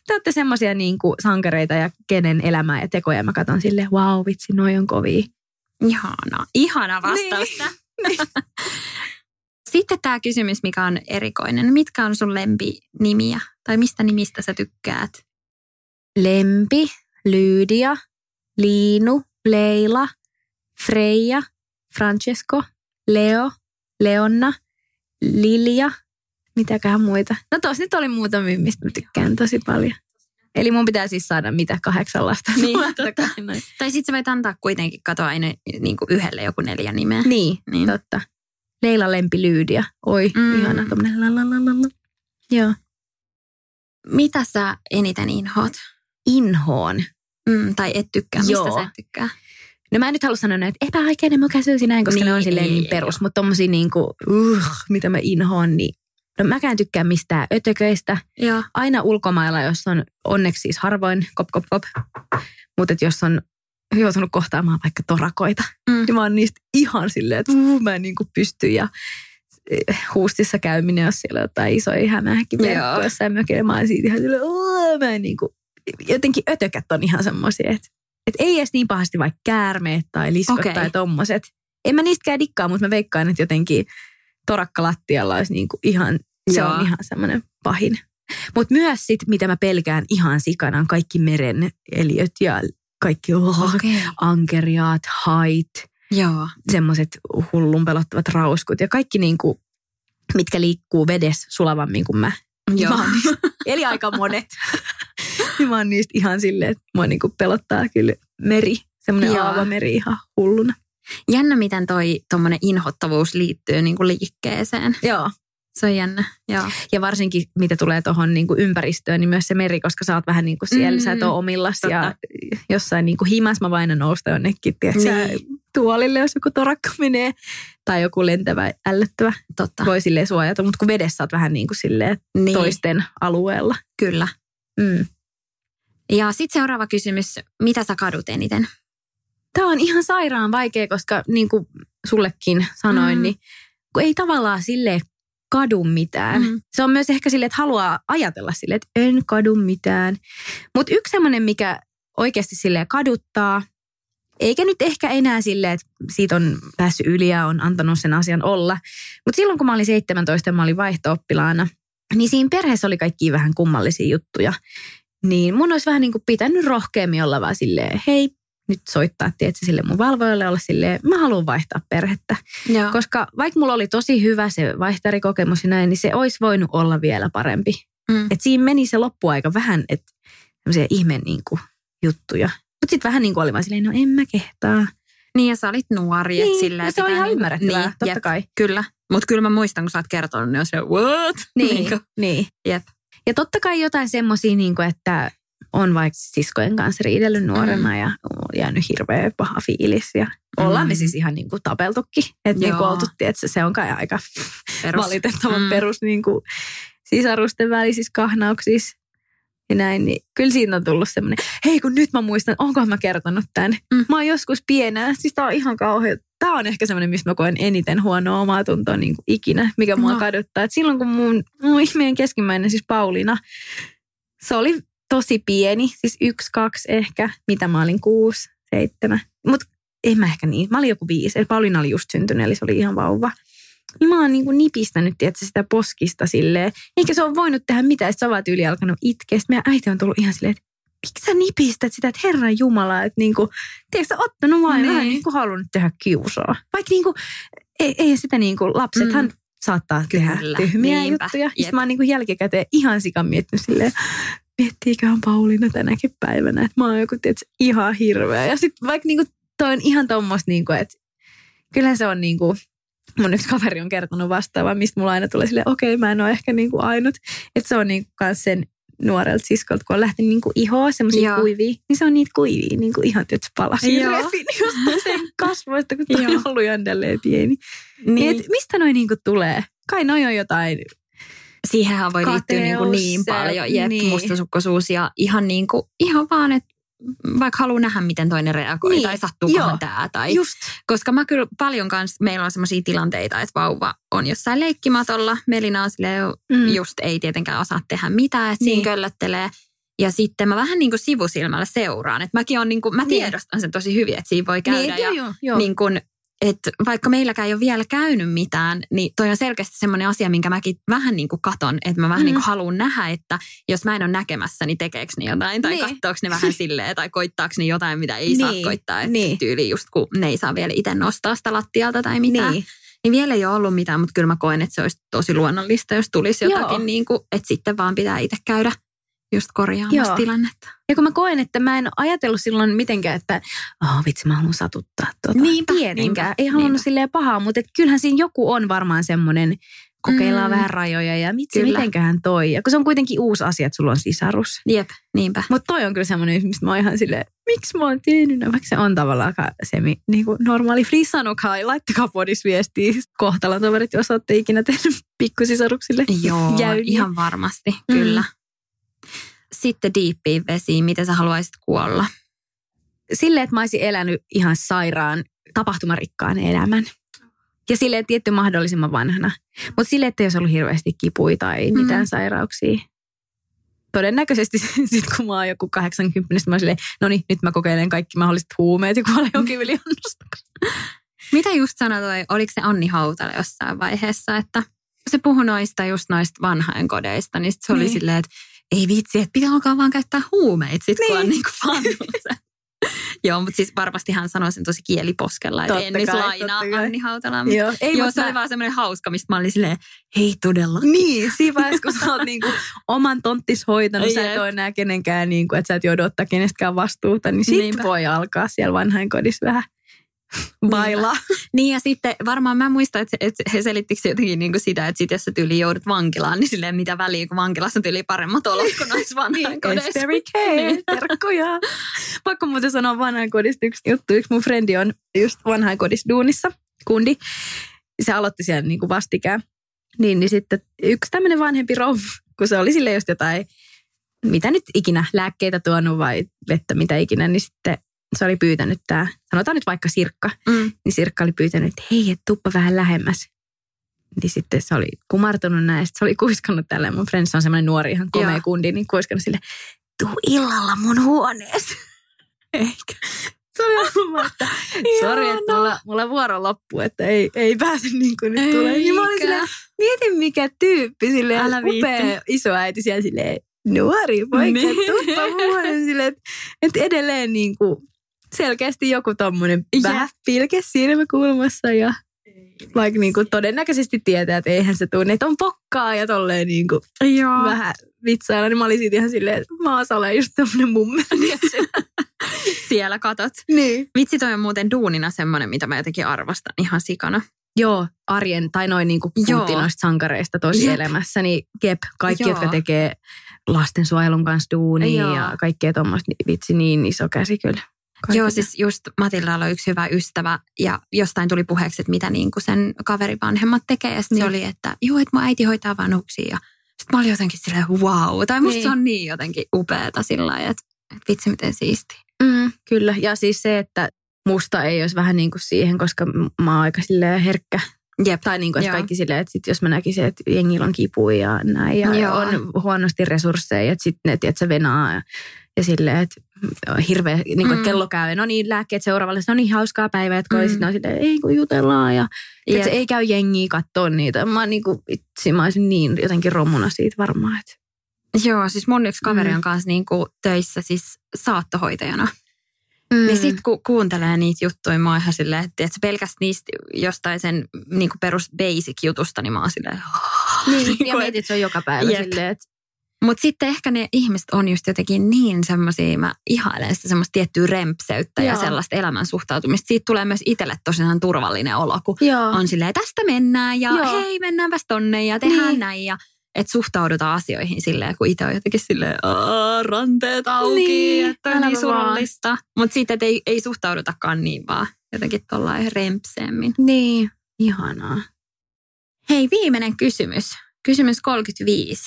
te olette semmoisia niin kuin sankareita ja kenen elämää ja tekoja mä katson silleen, wow, vitsi, noi on kovia. Ihana. Ihana vastaus. Niin. Sitten tämä kysymys, mikä on erikoinen. Mitkä on sun lempinimiä? Tai mistä nimistä sä tykkäät? Lempi, Lydia, Liinu, Leila, Freija, Francesco, Leo, Leonna, Lilia, mitäköhän muita. No tos nyt oli muutamia, mistä mä tykkään tosi paljon. Eli mun pitää siis saada mitä kahdeksan lasta. Niin, Totta. Noin. Tai sitten sä voit antaa kuitenkin katoa aina niin kuin yhdelle joku neljä nimeä. Niin. niin, totta. Leila Lempi Lyydia. Oi, Mm. ihana tommonen. Joo. Mitä sä eniten inhoat? Inhoon. Mm, tai et tykkää? Mistä Joo. sä et tykkää? No mä en nyt halua sanoa näitä epäaikeinen mukaisuus ja näin, koska Niin, ne on silleen ei, niin perus. Mutta tommosia niinku, uh, mitä mä inhoon, niin no mäkään tykkään mistään ötököistä. Joo. Aina ulkomailla, jos on onneksi siis harvoin kop kop kop. Mutta jos on joutunut kohtaamaan vaikka torakoita, Mm. niin mä oon niistä ihan silleen, että uh, mä en niinku pysty ja eh, huustissa käyminen, jos siellä on jotain isoja hämähäkkiverkkoja jossain mökillä, mä oon siitä ihan silleen, "Uu, mä en niinku, jotenkin ötökät on ihan semmoisia, että et ei edes niin pahasti vaikka käärmeet tai liskot okay. tai tommoset. En mä niistäkään dikkaa, mutta mä veikkaan, että jotenkin torakka lattialla olisi niinku ihan, se Joo. on ihan semmoinen pahin. Mutta myös sit, mitä mä pelkään ihan sikana, on kaikki meren eliöt ja kaikki Okei. ankeriaat, hait, Joo. semmoiset hullun pelottavat rauskut ja kaikki niinku, mitkä liikkuu vedessä sulavammin kuin mä. Joo. Mä niistä, eli aika monet. Niin mä oon niistä ihan silleen, että mua niinku pelottaa kyllä meri, semmoinen Joo. aavameri ihan hulluna. Jännä, miten toi tommonen inhottavuus liittyy niin kuin liikkeeseen. Joo. Se on jännä. Joo. Ja varsinkin mitä tulee tuohon niinku ympäristöön, niin myös se meri, koska sä oot vähän niin kuin siellä, Mm, sä et ole omillas totta. ja jossain niinku himas mä vain nousta jonnekin, tiedätkö, Niin. niin. tuolille, jos joku torakka menee. Tai joku lentävä, ällöttävä Totta. voi silleen suojata, mutta kun vedessä oot vähän niin kuin silleen niin, toisten alueella. Kyllä. Mm. Ja sitten seuraava kysymys. Mitä sä kadut eniten? Tämä on ihan sairaan vaikea, koska niin kuin sullekin sanoin, Mm. mm. niin kun ei tavallaan sille kadu mitään. Mm. Se on myös ehkä sille, että haluaa ajatella sille, että en kadu mitään. Mutta yksi semmoinen, mikä oikeasti sille kaduttaa, eikä nyt ehkä enää silleen, että siitä on päässyt yli ja on antanut sen asian olla. Mutta silloin, kun mä olin 17 ja mä olin vaihto-oppilaana, niin siinä perheessä oli kaikki vähän kummallisia juttuja. Niin mun olisi vähän niin kuin pitänyt rohkeammin olla vaan silleen, hei, nyt soittaa, tietysti sille mun valvojalle olla silleen, mä haluan vaihtaa perhettä. Joo. Koska vaikka mulla oli tosi hyvä se vaihtarikokemus ja näin, niin se olisi voinut olla vielä parempi. Mm. Et siinä meni se loppuaika vähän, että tämmöisiä ihme niin kuin, juttuja. Mutta sitten vähän niin kuin oli vaan silleen, no en mä kehtaa. Niin ja sä olit nuori. et Niin, sillä ja se on ihan niinku- ymmärrettävää, niin, totta jep, kai. Kyllä. Mutta kyllä mä muistan, kun sä oot kertonut, niin on se, what? Niin, Niinku, niin. Jep. Ja totta kai jotain semmoisia, niin kuin, että on vaikka siskojen kanssa riidellyt nuorena Mm. ja on jäänyt hirveä paha fiilis. Ja ollaan me Mm. siis ihan niin kuin tapeltukin. Että niin kuin oltu, että se on kai aika Perus. valitettava Mm. perus niin kuin, sisarusten välisissä kahnauksissa ja näin, niin kyllä siitä on tullut semmoinen, hei kun nyt mä muistan, onko mä kertonut tämän. Mm. Mä oon joskus pienää, siis tää on ihan kauhean. Tää on ehkä semmoinen, mistä mä koen eniten huonoa omaa tuntoa niin kuin ikinä, mikä mua no. kaduttaa. Et silloin kun mun, mun ihmeen keskimmäinen, siis Pauliina, se oli tosi pieni, siis yksi, kaksi ehkä, mitä mä olin kuusi, seitsemän. Mutta en mä ehkä niin, mä olin joku viisi, eli Pauliina oli just syntynyt, eli se oli ihan vauva. Niin mä oon niin kuin nipistänyt tietysti sitä poskista silleen. Eikä se ole voinut tehdä mitään, että sä oot yli alkanut itkeä. Sitten meidän äiti on tullut ihan silleen, että miksi sä nipistät sitä, että Herran Jumala, että niin kuin, tiedätkö sä ottanut vain niin. vähän niin kuin halunnut tehdä kiusaa. Vaikka niin kuin, ei, ei sitä niin kuin, lapsethan mm. saattaa Kyllä. tehdä tyhmiä Niinpä. juttuja. Yep. Sitten mä oon niin kuin jälkikäteen ihan sikan miettinyt silleen, miettiiköhän Pauliina tänäkin päivänä, että mä oon joku tietysti, ihan hirveä. Ja sitten vaikka niin kuin, toi on ihan tommoista, niin kuin, että kyllä se on niin kuin, mun yksi kaveri on kertonut vastaavaa, mistä mulla aina tulee silleen, okei, okay, mä en ole ehkä niin kuin ainut. Että se on niin kuin sen nuorelta siskolta, kun on lähtenyt niin kuin ihoa, semmoisia kuivia, niin se on niitä kuivia, niin kuin ihan työt palasia. Refin just sen kasvoista, kun toi on ollut jändelleen pieni. Niin. Et mistä noin niin kuin tulee? Kai noin on jotain Siihenhän voi liittyä niin, kuin niin paljon, jep, niin. mustasukkaisuus ja ihan, niin kuin, ihan vaan, että vaikka haluaa nähdä, miten toinen reagoi niin. tai sattuukohan tämä. Tai, Just. Koska mä kyllä paljon kanssa, meillä on sellaisia tilanteita, että vauva on jossain leikkimatolla. Melina on silleen, mm. just ei tietenkään osaa tehdä mitään, että niin. siinä köllöttelee. Ja sitten mä vähän niin kuin sivusilmällä seuraan. Että mäkin on niin kuin, mä niin. tiedostan sen tosi hyvin, että siinä voi käydä. Niin, ja joo, joo. Niin kuin, että vaikka meilläkään ei ole vielä käynyt mitään, niin toi on selkeästi semmoinen asia, minkä mäkin vähän niin kuin katon, että mä vähän mm. niin kuin haluan nähdä, että jos mä en ole näkemässä, niin tekeekö ne jotain, tai niin. katsoako ne vähän silleen, tai koittaako ne jotain, mitä ei niin. saa koittaa, että niin. tyyli just kun ne ei saa vielä itse nostaa sitä lattialta tai mitään. Niin. Niin vielä ei ole ollut mitään, mutta kyllä mä koen, että se olisi tosi luonnollista, jos tulisi jotakin, niin kuin, että sitten vaan pitää itse käydä just korjaamassa Joo. tilannetta. Ja kun mä koen, että mä en ajatellut silloin mitenkään, että oh, vitsi mä haluan satuttaa tuota niinpä, tietenkään. Niinpä, ei halunnut niinpä. silleen pahaa, mutta et kyllähän siinä joku on varmaan semmoinen, kokeillaan mm. vähän rajoja ja mitsi, mitenköhän toi. Ja kun se on kuitenkin uusi asia, että sulla on sisarus. Jep, niinpä. Mutta toi on kyllä semmoinen, mistä mä oon ihan silleen, miksi mä oon tehnyt, vaikka se on tavallaan semi niin kuin normaali. Free sanokaa, laittakaa podis viestiä kohtalon toverit, jos olette ikinä tehnyt pikkusisaruksille. Joo, jäyniä. ihan varmasti, mm. Sitten diippiin vesiin, miten sä haluaisit kuolla? Silleen, että mä olisin elänyt ihan sairaan, tapahtumarikkaan elämän. Ja silleen tietty mahdollisimman vanhana. Mutta silleen, että olisi ollut hirveästi kipuja tai mm. mitään mm. sairauksia. Todennäköisesti sitten kun mä oon joku 80, mä silleen, no niin, nyt mä kokeilen kaikki mahdolliset huumeet ja kuolen jonkin Mitä just sanoi, oliko se Anni Hautala jossain vaiheessa, että se puhui noista just noista vanhainkodeista, niin se oli niin. silleen, että ei vitsi, että pitää alkaa vaan käyttää huumeita sit, niin. kun on niin kuin niinku Joo, mutta siis varmasti hän sanoi sen tosi kieliposkella, että en nyt lainaa Anni Hautala. Joo, ei, Joo se mä... oli vaan semmoinen hauska, mistä mä olin silleen, hei todella. Niin, siinä vaiheessa, kun sä oot niinku oman tonttis hoitanut, sä et ole enää kenenkään, niinku, että sä et joudu ottaa kenestäkään vastuuta, niin sit voi alkaa siellä vanhainkodissa vähän bailaa. Niin ja sitten varmaan mä muistan, että, että he selittikö jotenkin niin kuin sitä, että sit jos sä tyyli joudut vankilaan, niin silleen mitä väliä, kun vankilassa on tyyli paremmat olot kuin noissa vanhainkodeissa. niin. terkkuja. Pakko muuten sanoa vanhainkodista yksi juttu. Yksi mun frendi on just vanhainkodissa duunissa, kundi. Se aloitti siellä niin kuin vastikään. Niin, niin sitten yksi tämmöinen vanhempi rouva, kun se oli sille just jotain, mitä nyt ikinä, lääkkeitä tuonut vai vettä, mitä ikinä, niin sitten se oli pyytänyt tämä, sanotaan nyt vaikka Sirkka, mm. niin Sirkka oli pyytänyt, että hei, et tuppa vähän lähemmäs. Niin sitten se oli kumartunut näin, se oli kuiskannut tälle. Mun friends on semmoinen nuori ihan komea Joo. kundi, niin kuiskannut sille, tuu illalla mun huoneeseen. Eikä. Se oli ollut että sori, että mulla, mulla vuoro loppu, että ei, ei pääse niin kuin nyt tulee. Niin mä olin silleen, mietin mikä tyyppi, silleen Älä upea isoäiti siellä silleen, nuori poika, niin. tuppa muoden silleen, että, että edelleen niin kuin selkeästi joku tommonen vähän pilke silmäkulmassa ja vaikka niin kuin todennäköisesti tietää, että eihän se tunne, että on pokkaa ja tolleen niin kuin Joo. vähän vitsailla, niin mä olin siitä ihan silleen, että mä olen just tämmönen mumme. Siellä katot. Niin. Vitsi toi on muuten duunina semmoinen, mitä mä jotenkin arvostan ihan sikana. Joo, arjen tai noin niinku noista sankareista tosi Jep. elämässä, niin jep, kaikki, Joo. jotka tekee lastensuojelun kanssa duunia Joo. ja kaikkea tuommoista, niin vitsi niin iso käsi kyllä. Kaikille. Joo, siis just Matilla oli yksi hyvä ystävä ja jostain tuli puheeksi, että mitä niin kuin sen kaverivanhemmat tekee. Ja niin. se oli, että joo, että mun äiti hoitaa vanhuksia ja Sitten mä olin jotenkin silleen wow. Tai musta Niin. se on niin jotenkin upeeta sillä lailla, että että vitsi miten siisti. Mm, kyllä, ja siis se, että musta ei olisi vähän niin kuin siihen, koska mä oon aika silleen herkkä. Jep. Tai niin kuin, että kaikki silleen, että sit jos mä näkisin, että jengillä on kipuja ja näin, ja Joo. on huonosti resursseja, että sitten ne, tiedätkö, venaa ja, ja silleen, että hirveä, niin kuin, Mm. että kello käy, no niin, lääkkeet seuraavalle, se on niin hauskaa päivää, että Mm. mm. sitten on silleen, ei kun jutellaan, ja Jep. että se ei käy jengiä katsoa niitä. Mä niin kuin, vitsi, mä olisin niin jotenkin romuna siitä varmaan, että Joo, siis mun yksi kaveri Mm. on kanssa niinku töissä siis saattohoitajana. Mm. Niin sit kun kuuntelee niitä juttuja, mä oon ihan silleen, että et pelkästään niistä jostain sen niinku perus basic jutusta, niin mä oon silleen, Niin, Niinku, ja mietit, se on joka päivä Jep. silleen, että Mutta sitten ehkä ne ihmiset on just jotenkin niin semmoisia, mä ihailen sitä semmoista tiettyä rempseyttä ja Joo. sellaista elämän suhtautumista. Siitä tulee myös itselle tosiaan turvallinen olo, kun joo. on silleen, tästä mennään ja Joo. hei mennäänpäs tonne ja tehdään Niin. näin ja että suhtaudutaan asioihin silleen, kun itse on jotenkin silleen, "Aa, ranteet auki, Niin, että on niin surullista. Mutta sitten ei, ei suhtaudutakaan niin vaan jotenkin tollain rempseemmin. Niin, ihanaa. Hei, viimeinen kysymys. Kysymys 35.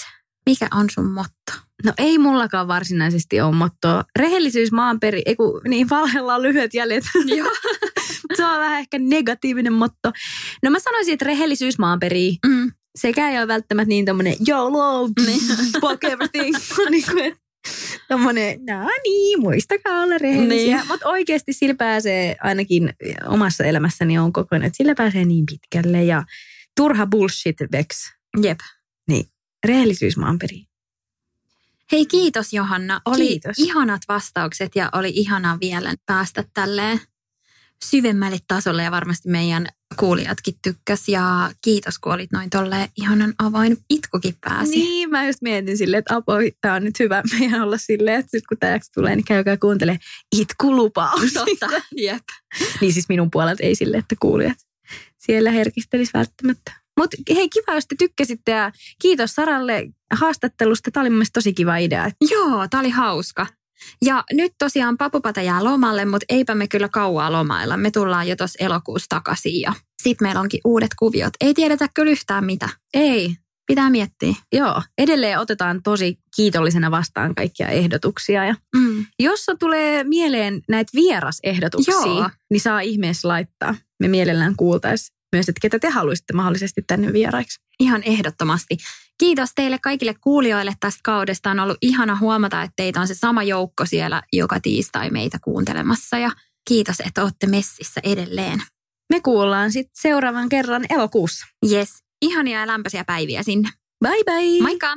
Mikä on sun motto? No ei mullakaan varsinaisesti ole mottoa. Rehellisyys maanperi, ei kun niin valhella on lyhyet jäljet. Joo. se on vähän ehkä negatiivinen motto. No mä sanoisin, että rehellisyys maanperi. Mm. Sekä ei ole välttämättä niin tommonen YOLO, Niin. fuck everything. niin kuin, että tommonen, no niin, muistakaa olla rehellisiä. Niin. Mutta oikeasti sillä pääsee ainakin omassa elämässäni on kokonaan, että sillä pääsee niin pitkälle. Ja turha bullshit vex. Jep. Rehellisyys maanperi. Hei kiitos Johanna. Oli Kiitos. ihanat vastaukset ja oli ihana vielä päästä tälleen syvemmälle tasolle ja varmasti meidän kuulijatkin tykkäs. Ja kiitos kun olit noin tolleen ihanan avoin. Itkukin pääsi. Niin, mä just mietin silleen, että Apo, tää on nyt hyvä meidän olla silleen, että sit kun jakso tulee, niin käykää kuuntele itkulupaus. Totta, jep. niin siis minun puolelta ei sille, että kuulijat siellä herkistelis välttämättä. Mutta hei, kiva, jos te tykkäsitte ja kiitos Saralle haastattelusta. Tämä oli mun mielestä tosi kiva idea. Joo, tää oli hauska. Ja nyt tosiaan papupata jää lomalle, mutta eipä me kyllä kauaa lomailla. Me tullaan jo tuossa elokuussa takaisin ja sitten meillä onkin uudet kuviot. Ei tiedetä kyllä yhtään mitä. Ei, Pitää miettiä. joo. Edelleen otetaan tosi kiitollisena vastaan kaikkia ehdotuksia. Ja Mm. jos tulee mieleen näitä vierasehdotuksia, Joo. niin saa ihmeessä laittaa. Me mielellään kuultaisiin myös, että ketä te haluaisitte mahdollisesti tänne vieraiksi. Ihan ehdottomasti. Kiitos teille kaikille kuulijoille tästä kaudesta. On ollut ihana huomata, että teitä on se sama joukko siellä joka tiistai meitä kuuntelemassa. Ja kiitos, että olette messissä edelleen. Me kuullaan sitten seuraavan kerran elokuussa. Yes, ihania ja lämpöisiä päiviä sinne. Bye bye! Moikka!